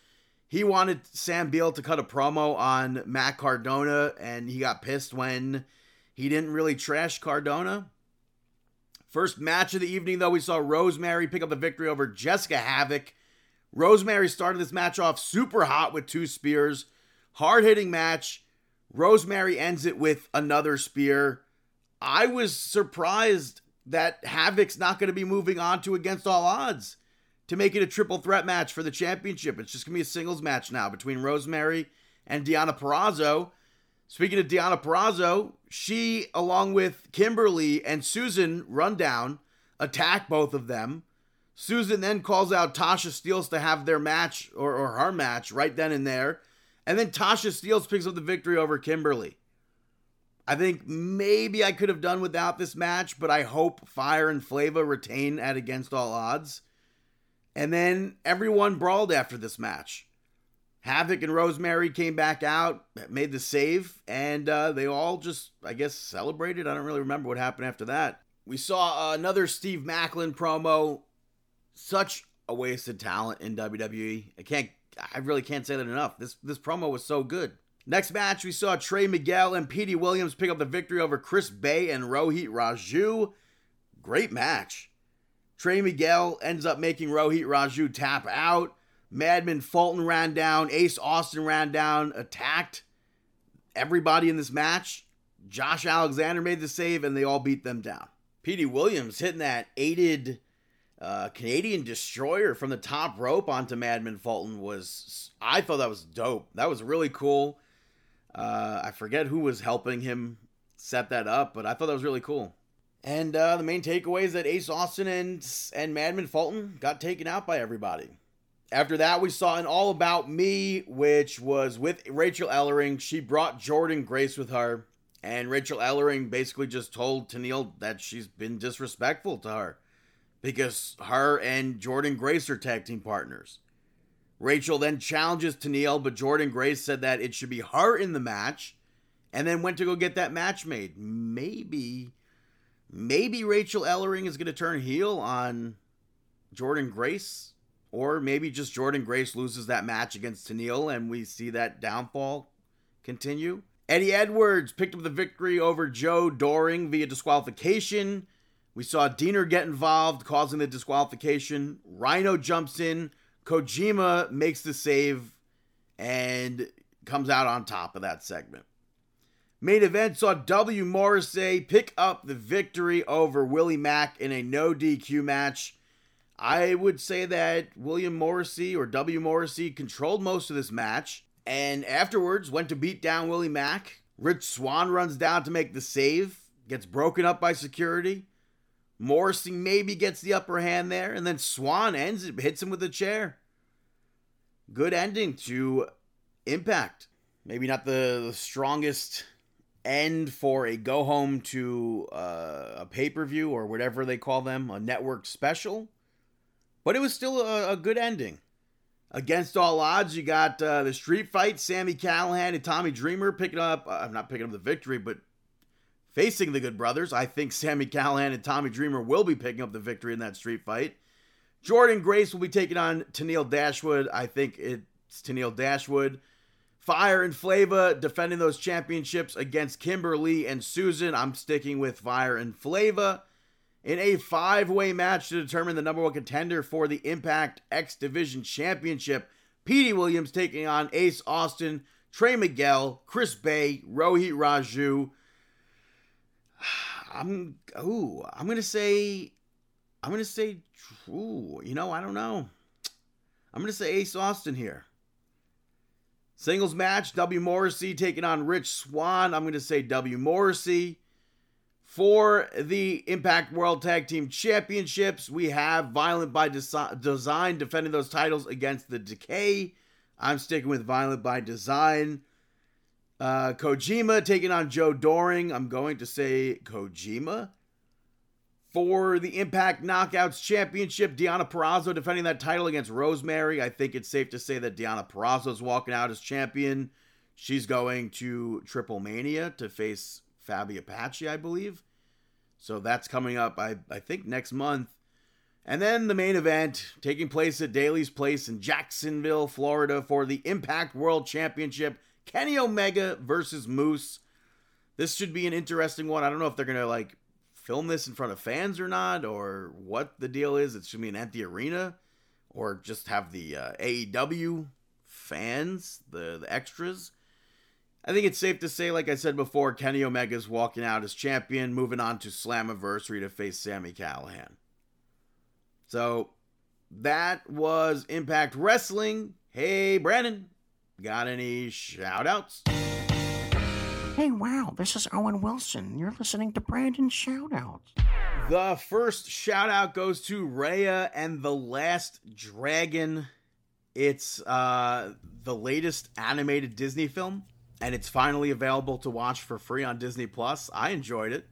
He wanted Sam Beale to cut a promo on Matt Cardona, and he got pissed when he didn't really trash Cardona. First match of the evening, though, we saw Rosemary pick up the victory over Jessica Havoc. Rosemary started this match off super hot with two spears. Hard hitting match. Rosemary ends it with another spear. I was surprised that Havoc's not going to be moving on to Against All Odds to make it a triple threat match for the championship. It's just going to be a singles match now between Rosemary and Deonna Purrazzo. Speaking of Deonna Purrazzo, she, along with Kimberly and Susan, run down, attack both of them. Susan then calls out Tasha Steelz to have their match or, or her match right then and there. And then Tasha Steelz picks up the victory over Kimberly. I think maybe I could have done without this match, but I hope Fire and Flava retain at Against All Odds. And then everyone brawled after this match. Havoc and Rosemary came back out, made the save, and uh, they all just, I guess, celebrated. I don't really remember what happened after that. We saw uh, another Steve Maclin promo. Such a wasted talent in WWE. I can't, I really can't say that enough. This this promo was so good. Next match, we saw Trey Miguel and Petey Williams pick up the victory over Chris Bey and Rohit Raju. Great match. Trey Miguel ends up making Rohit Raju tap out. Madman Fulton ran down. Ace Austin ran down, attacked everybody in this match. Josh Alexander made the save, and they all beat them down. Petey Williams hitting that aided uh, Canadian destroyer from the top rope onto Madman Fulton was, I thought that was dope. That was really cool. Uh, I forget who was helping him set that up, but I thought that was really cool. And uh, the main takeaway is that Ace Austin and and Madman Fulton got taken out by everybody. After that, we saw an All About Me, which was with Rachel Ellering. She brought Jordan Grace with her, and Rachel Ellering basically just told Tenille that she's been disrespectful to her because her and Jordan Grace are tag team partners. Rachel then challenges Tenille, but Jordan Grace said that it should be her in the match, and then went to go get that match made. Maybe Maybe Rachel Ellering is going to turn heel on Jordan Grace. Or maybe just Jordan Grace loses that match against Tenille and we see that downfall continue. Eddie Edwards picked up the victory over Joe Doering via disqualification. We saw Deaner get involved, causing the disqualification. Rhino jumps in. Kojima makes the save and comes out on top of that segment. Main event saw W. Morrissey pick up the victory over Willie Mack in a no DQ match. I would say that William Morrissey or W. Morrissey controlled most of this match and afterwards went to beat down Willie Mack. Rich Swann runs down to make the save, gets broken up by security. Morrissey maybe gets the upper hand there, and then Swann ends it, hits him with a chair. Good ending to Impact. Maybe not the, the strongest end for a go home to uh, a pay per view or whatever they call them, a network special. But it was still a, a good ending. Against all odds, you got uh, the street fight, Sami Callihan and Tommy Dreamer picking up, I'm uh, not picking up the victory, but facing the Good Brothers. I think Sami Callihan and Tommy Dreamer will be picking up the victory in that street fight. Jordan Grace will be taking on Tenille Dashwood. I think it's Tenille Dashwood. Fire and Flava defending those championships against Kimberly and Susan. I'm sticking with Fire and Flava in a five way match to determine the number one contender for the Impact X Division Championship. Petey Williams taking on Ace Austin, Trey Miguel, Chris Bey, Rohit Raju. I'm ooh, I'm gonna say I'm gonna say, ooh, you know, I don't know. I'm gonna say Ace Austin here. Singles match, W Morrissey taking on Rich Swann. I'm gonna say W Morrissey. For the Impact World Tag Team Championships, we have Violent by Desi- Design defending those titles against the Decay. I'm sticking with Violent by Design. Uh, Kojima taking on Joe Doering. I'm going to say Kojima. For the Impact Knockouts Championship, Deonna Purrazzo defending that title against Rosemary. I think it's safe to say that Deonna is walking out as champion. She's going to Triple Mania to face Faby Apache, I believe. So that's coming up, I, I think, next month. And then the main event taking place at Daily's Place in Jacksonville, Florida for the Impact World Championship. Kenny Omega versus Moose. This should be an interesting one. I don't know if they're going to like film this in front of fans or not, or what the deal is. It should be an empty arena, or just have the uh, AEW fans, the, the extras. I think it's safe to say, like I said before, Kenny Omega's walking out as champion, moving on to Slammiversary to face Sami Callihan. So that was Impact Wrestling. Hey, Brandon, got any shout outs? Hey, wow, this is Owen Wilson. You're listening to Brandon Shoutouts. The first shout out goes to Raya and the Last Dragon. It's uh, the latest animated Disney film, and it's finally available to watch for free on Disney Plus. I enjoyed it.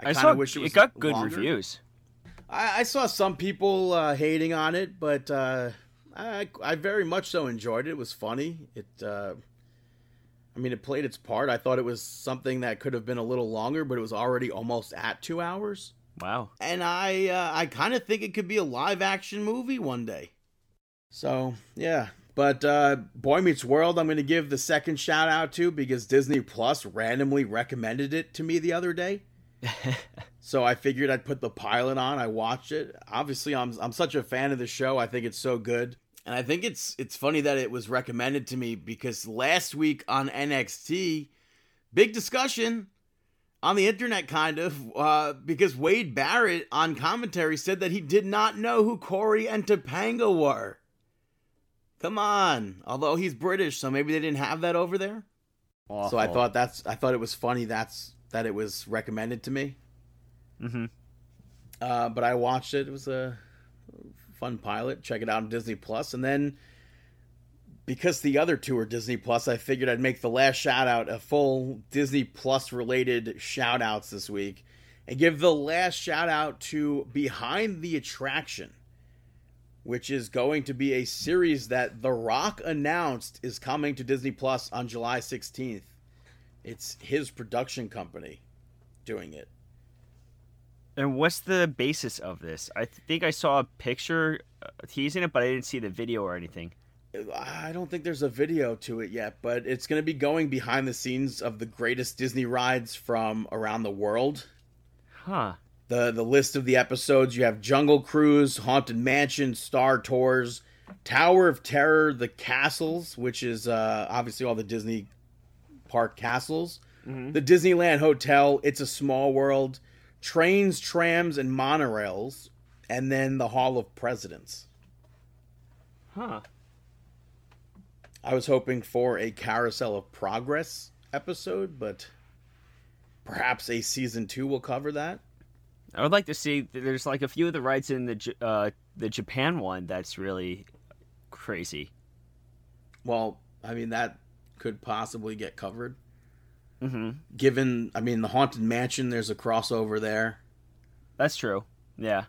I, kinda wish it, was got good longer. reviews. I, I saw some people uh, hating on it, but uh, I, I very much so enjoyed it. It was funny. It, uh, I mean, it played its part. I thought it was something that could have been a little longer, but it was already almost at two hours. Wow. And I, uh, I kind of think it could be a live action movie one day. So yeah, but uh, Boy Meets World, I'm going to give the second shout out to because Disney Plus randomly recommended it to me the other day. So I figured I'd put the pilot on. I watched it. Obviously, I'm I'm such a fan of the show. I think it's so good. And I think it's it's funny that it was recommended to me because last week on NXT, big discussion on the internet kind of uh, because Wade Barrett on commentary said that he did not know who Cory and Topanga were. Come on. Although he's British, so maybe they didn't have that over there. So I thought that's I thought it was funny that's that it was recommended to me. Mm-hmm. Uh, but I watched it. It was a fun pilot. Check it out on Disney Plus. And then because the other two are Disney Plus, I figured I'd make the last shout out a full Disney Plus related shout outs this week and give the last shout out to Behind the Attraction, which is going to be a series that The Rock announced is coming to Disney Plus on July 16th. It's his production company doing it. And what's the basis of this? I think I saw a picture uh, teasing it, but I didn't see the video or anything. I don't think there's a video to it yet, but it's going to be going behind the scenes of the greatest Disney rides from around the world. Huh. The the list of the episodes you have Jungle Cruise, Haunted Mansion, Star Tours, Tower of Terror, The Castles, which is uh, obviously all the Disney park castles, the Disneyland Hotel, It's a Small World, trains, trams, and monorails, and then the Hall of Presidents. Huh. I was hoping for a Carousel of Progress episode, but perhaps a season two will cover that. I would like to see. There's like a few of the rides in the uh, the Japan one that's really crazy. Well, I mean that could possibly get covered. Mm-hmm. Given, I mean, the Haunted Mansion, there's a crossover there. That's true. Yeah.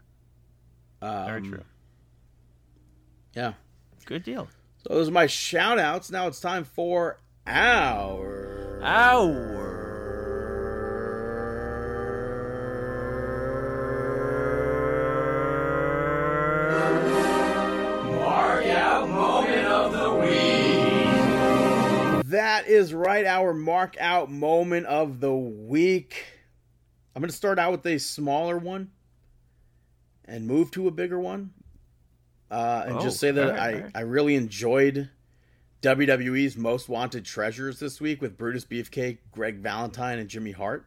Um, Very true. Yeah. Good deal. So those are my shout outs. Now it's time for our. That is right, our mark out moment of the week. I'm going to start out with a smaller one and move to a bigger one. Uh, and Oh, just say that alright, I, alright. I really enjoyed WWE's Most Wanted Treasures this week with Brutus Beefcake, Greg Valentine, and Jimmy Hart.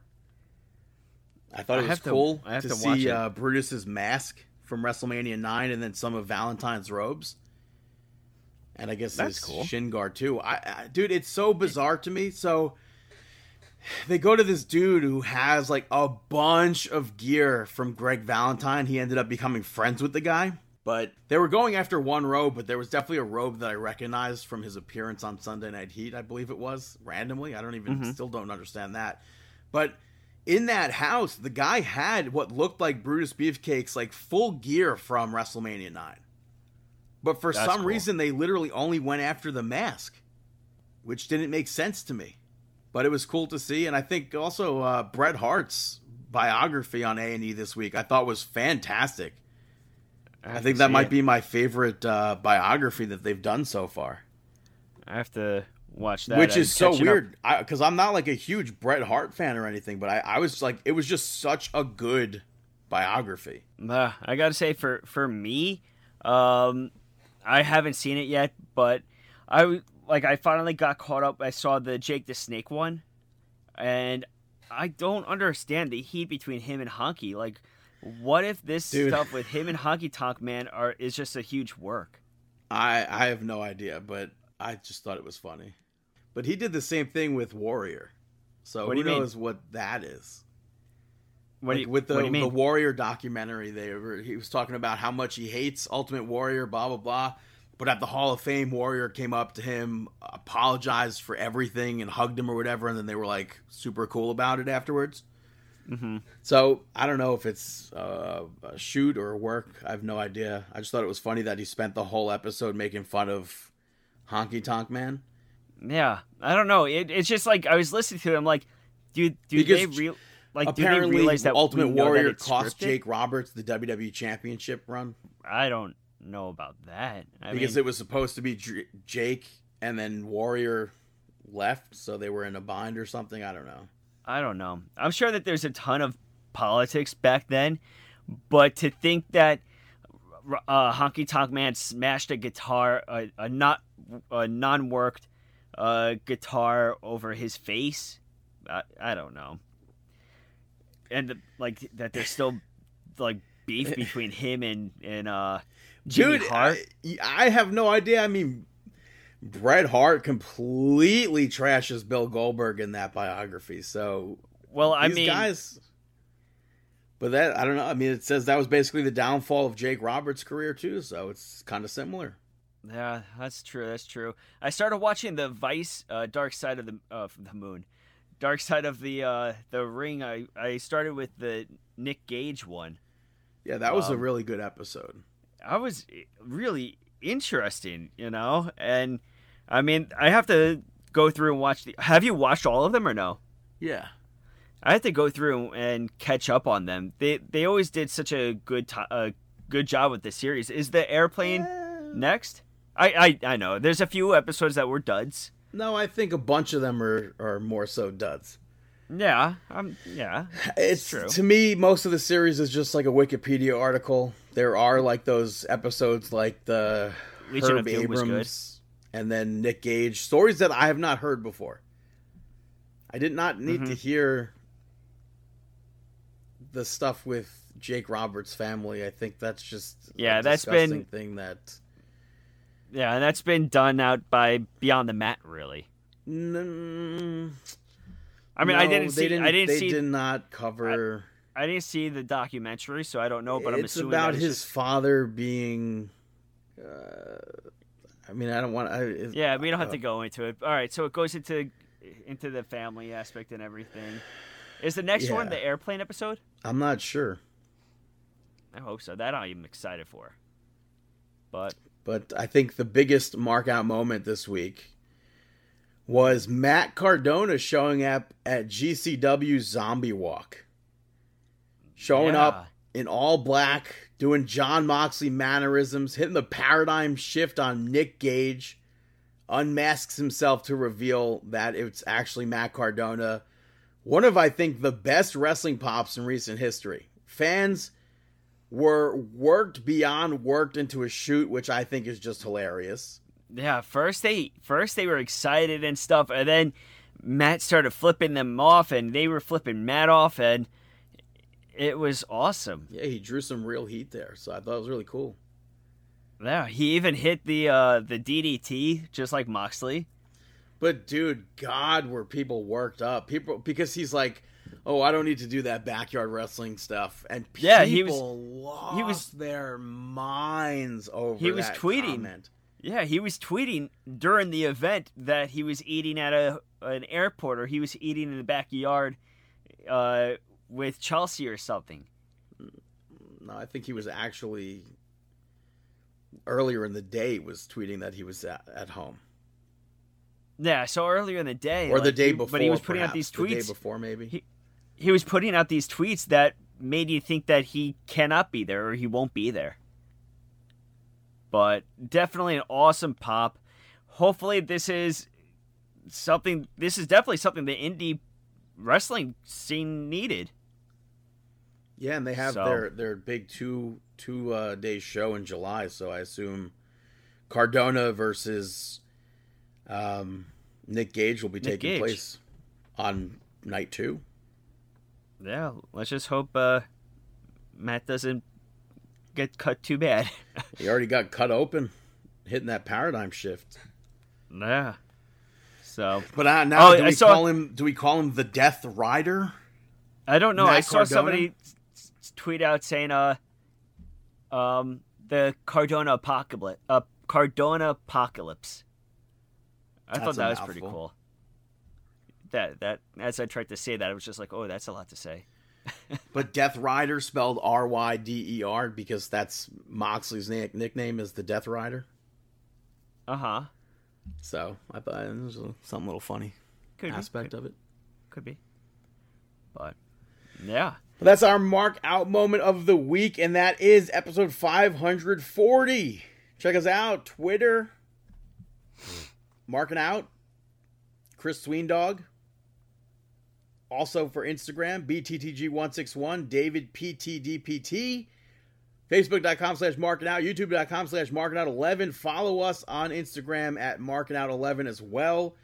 I thought I it was have to- cool I to, to watch see uh, Brutus's mask from WrestleMania nine, and then some of Valentine's robes. And I guess That's cool. shin guard too. I, I, dude, it's so bizarre to me. So they go to this dude who has like a bunch of gear from Greg Valentine. He ended up becoming friends with the guy. But they were going after one robe, but there was definitely a robe that I recognized from his appearance on Sunday Night Heat, I believe it was, randomly. I don't even Mm-hmm. still don't understand that. But in that house, the guy had what looked like Brutus Beefcake's like full gear from WrestleMania 9. But for That's some cool. reason they literally only went after the mask, which didn't make sense to me. But it was cool to see and I think also uh, Bret Hart's biography on A&E this week I thought was fantastic. I think that might be my favorite uh, biography that they've done so far. I have to watch that. Which is so weird because I'm not like a huge Bret Hart fan or anything, but I, I was like, it was just such a good biography. Uh, I gotta say, for for me, um, I haven't seen it yet, but I like I finally got caught up. I saw the Jake the Snake one, and I don't understand the heat between him and Honky. Like, what if this Dude. stuff with him and Honky Tonk Man are is just a huge work? I I have no idea, but I just thought it was funny. But he did the same thing with Warrior, so What who you mean? knows what that is? What Like, you, with the, what do you mean? the Warrior documentary, they were, he was talking about how much he hates Ultimate Warrior, blah blah blah. But at the Hall of Fame, Warrior came up to him, apologized for everything, and hugged him or whatever, and then they were like super cool about it afterwards. mm-hmm. So I don't know if it's uh, a shoot or a work. I have no idea. I just thought it was funny that he spent the whole episode making fun of Honky Tonk Man. Yeah, I don't know. It, it's just like I was listening to him. Like, do do Because they real like do they Apparently, realize that Ultimate we know that Warrior cost scripted? Jake Roberts the WWE Championship run I don't know about that. I because mean, it was supposed to be Jake and then Warrior left, so they were in a bind or something. I don't know. I don't know. I'm sure that there's a ton of politics back then, but to think that uh, Honky Tonk Man smashed a guitar, a, a not a non-worked uh, guitar over his face, I, I don't know. And like that, there's still like beef between him and and uh, Jimmy Dude, Hart. I, I have no idea. I mean, Bret Hart completely trashes Bill Goldberg in that biography. So well, I these mean, guys. But that I don't know. I mean, it says that was basically the downfall of Jake Roberts' career too. So it's kind of similar. Yeah, that's true. That's true. I started watching the Vice uh, Dark Side of the of the Moon, Dark Side of the uh, the Ring. I I started with the Nick Gage one. Yeah, that was a Um, really good episode. I was eh, really interesting, you know, and I mean, I have to go through and watch the. Have you watched all of them or no? Yeah. I have to go through and catch up on them. They they always did such a good to, a good job with the series. Is the airplane next? I, I I know. There's a few episodes that were duds. No, I think a bunch of them are are more so duds. Yeah, um, yeah. It's true. to me most of the series is just like a Wikipedia article. There are like those episodes like the Legion Herb of Doom was good. Abrams and then Nick Gage stories that I have not heard before. I did not need Mm-hmm. to hear the stuff with Jake Roberts' family. I think that's just Yeah, a that's been- thing that Yeah, and that's been done out by Beyond the Mat, really. Mm, I mean, I didn't see. I didn't they see. did not cover. I didn't see the documentary, so I don't know. But I'm it's assuming about that his just- father being. Uh, I mean, I don't want. I, it, Yeah, we don't have uh, to go into it. All right, so it goes into into the family aspect and everything. Is the next one the airplane episode? I'm not sure, I hope so. That I'm excited for. But but I think the biggest mark out moment this week was Matt Cardona showing up at GCW Zombie Walk, showing Yeah. up in all black, doing Jon Moxley mannerisms, hitting the paradigm shift on Nick Gage, unmasks himself to reveal that it's actually Matt Cardona. One of, I think, the best wrestling pops in recent history. Fans were worked beyond worked into a shoot, which I think is just hilarious. yeah, first they first they were excited and stuff, and then Matt started flipping them off, and they were flipping Matt off, and It was awesome. Yeah, he drew some real heat there, so I thought it was really cool. Yeah, he even hit the uh, the DDT just like Moxley. But dude, God, were people worked up? People because he's like, oh, I don't need to do that backyard wrestling stuff, and people Yeah, he was- lost he was- their minds over. He was that tweeting. comment. Yeah, he was tweeting during the event that he was eating at a an airport or he was eating in the backyard uh, with Chelsea or something. No, I think he was actually earlier in the day was tweeting that he was at, at home, Yeah, so earlier in the day, or the day before. but he was putting out perhaps. these The day tweets. before, maybe. He- he was putting out these tweets that made you think that he cannot be there or he won't be there. But definitely an awesome pop. Hopefully, this is something. This is definitely something the indie wrestling scene needed. Yeah, and they have So- their their big two two uh, day show in July, so I assume Cardona versus um, Nick Gage will be Nick taking Gage. place on night two. Yeah, let's just hope uh, Matt doesn't get cut too bad. He already got cut open, hitting that paradigm shift. yeah. So But uh, now, Oh, do we saw- call him? Do we call him the Death Rider? I don't know. Matt I saw Cardona? somebody tweet out saying, "Uh, um, the Cardona apocalypse, uh, Cardona apocalypse." I That's thought that was pretty cool. That that as I tried to say that, I was just like, "Oh, that's a lot to say." But Death Rider spelled R Y D E R because that's Moxley's na- nickname is the Death Rider. Uh huh. So I thought it was a, something a little funny Could aspect be. of it. Could be. But yeah, Well, that's our mark out moment of the week, and that is episode 540. Check us out Twitter, marking out, Chris Sweendog. Also for Instagram, BTTG161, David PTDPT. Facebook.com slash marking out, YouTube.com slash marking out 11. Follow us on Instagram at marking out 11 as well.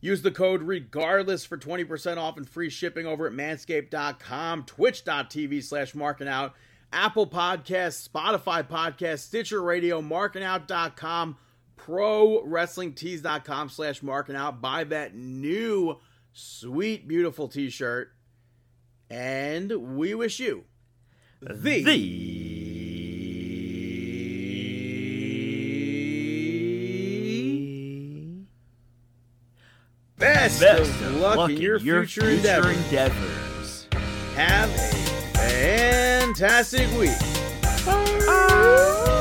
Use the code regardless for 20% off and free shipping over at manscaped.com, twitch.tv slash marking out, Apple Podcasts, Spotify Podcasts, Stitcher Radio, markingout.com, pro wrestlingtees.com slash marking out. Buy that new sweet, beautiful t shirt. And we wish you the, best, best of luck, in your future, endeavors. endeavors. Have a fantastic week. Ah.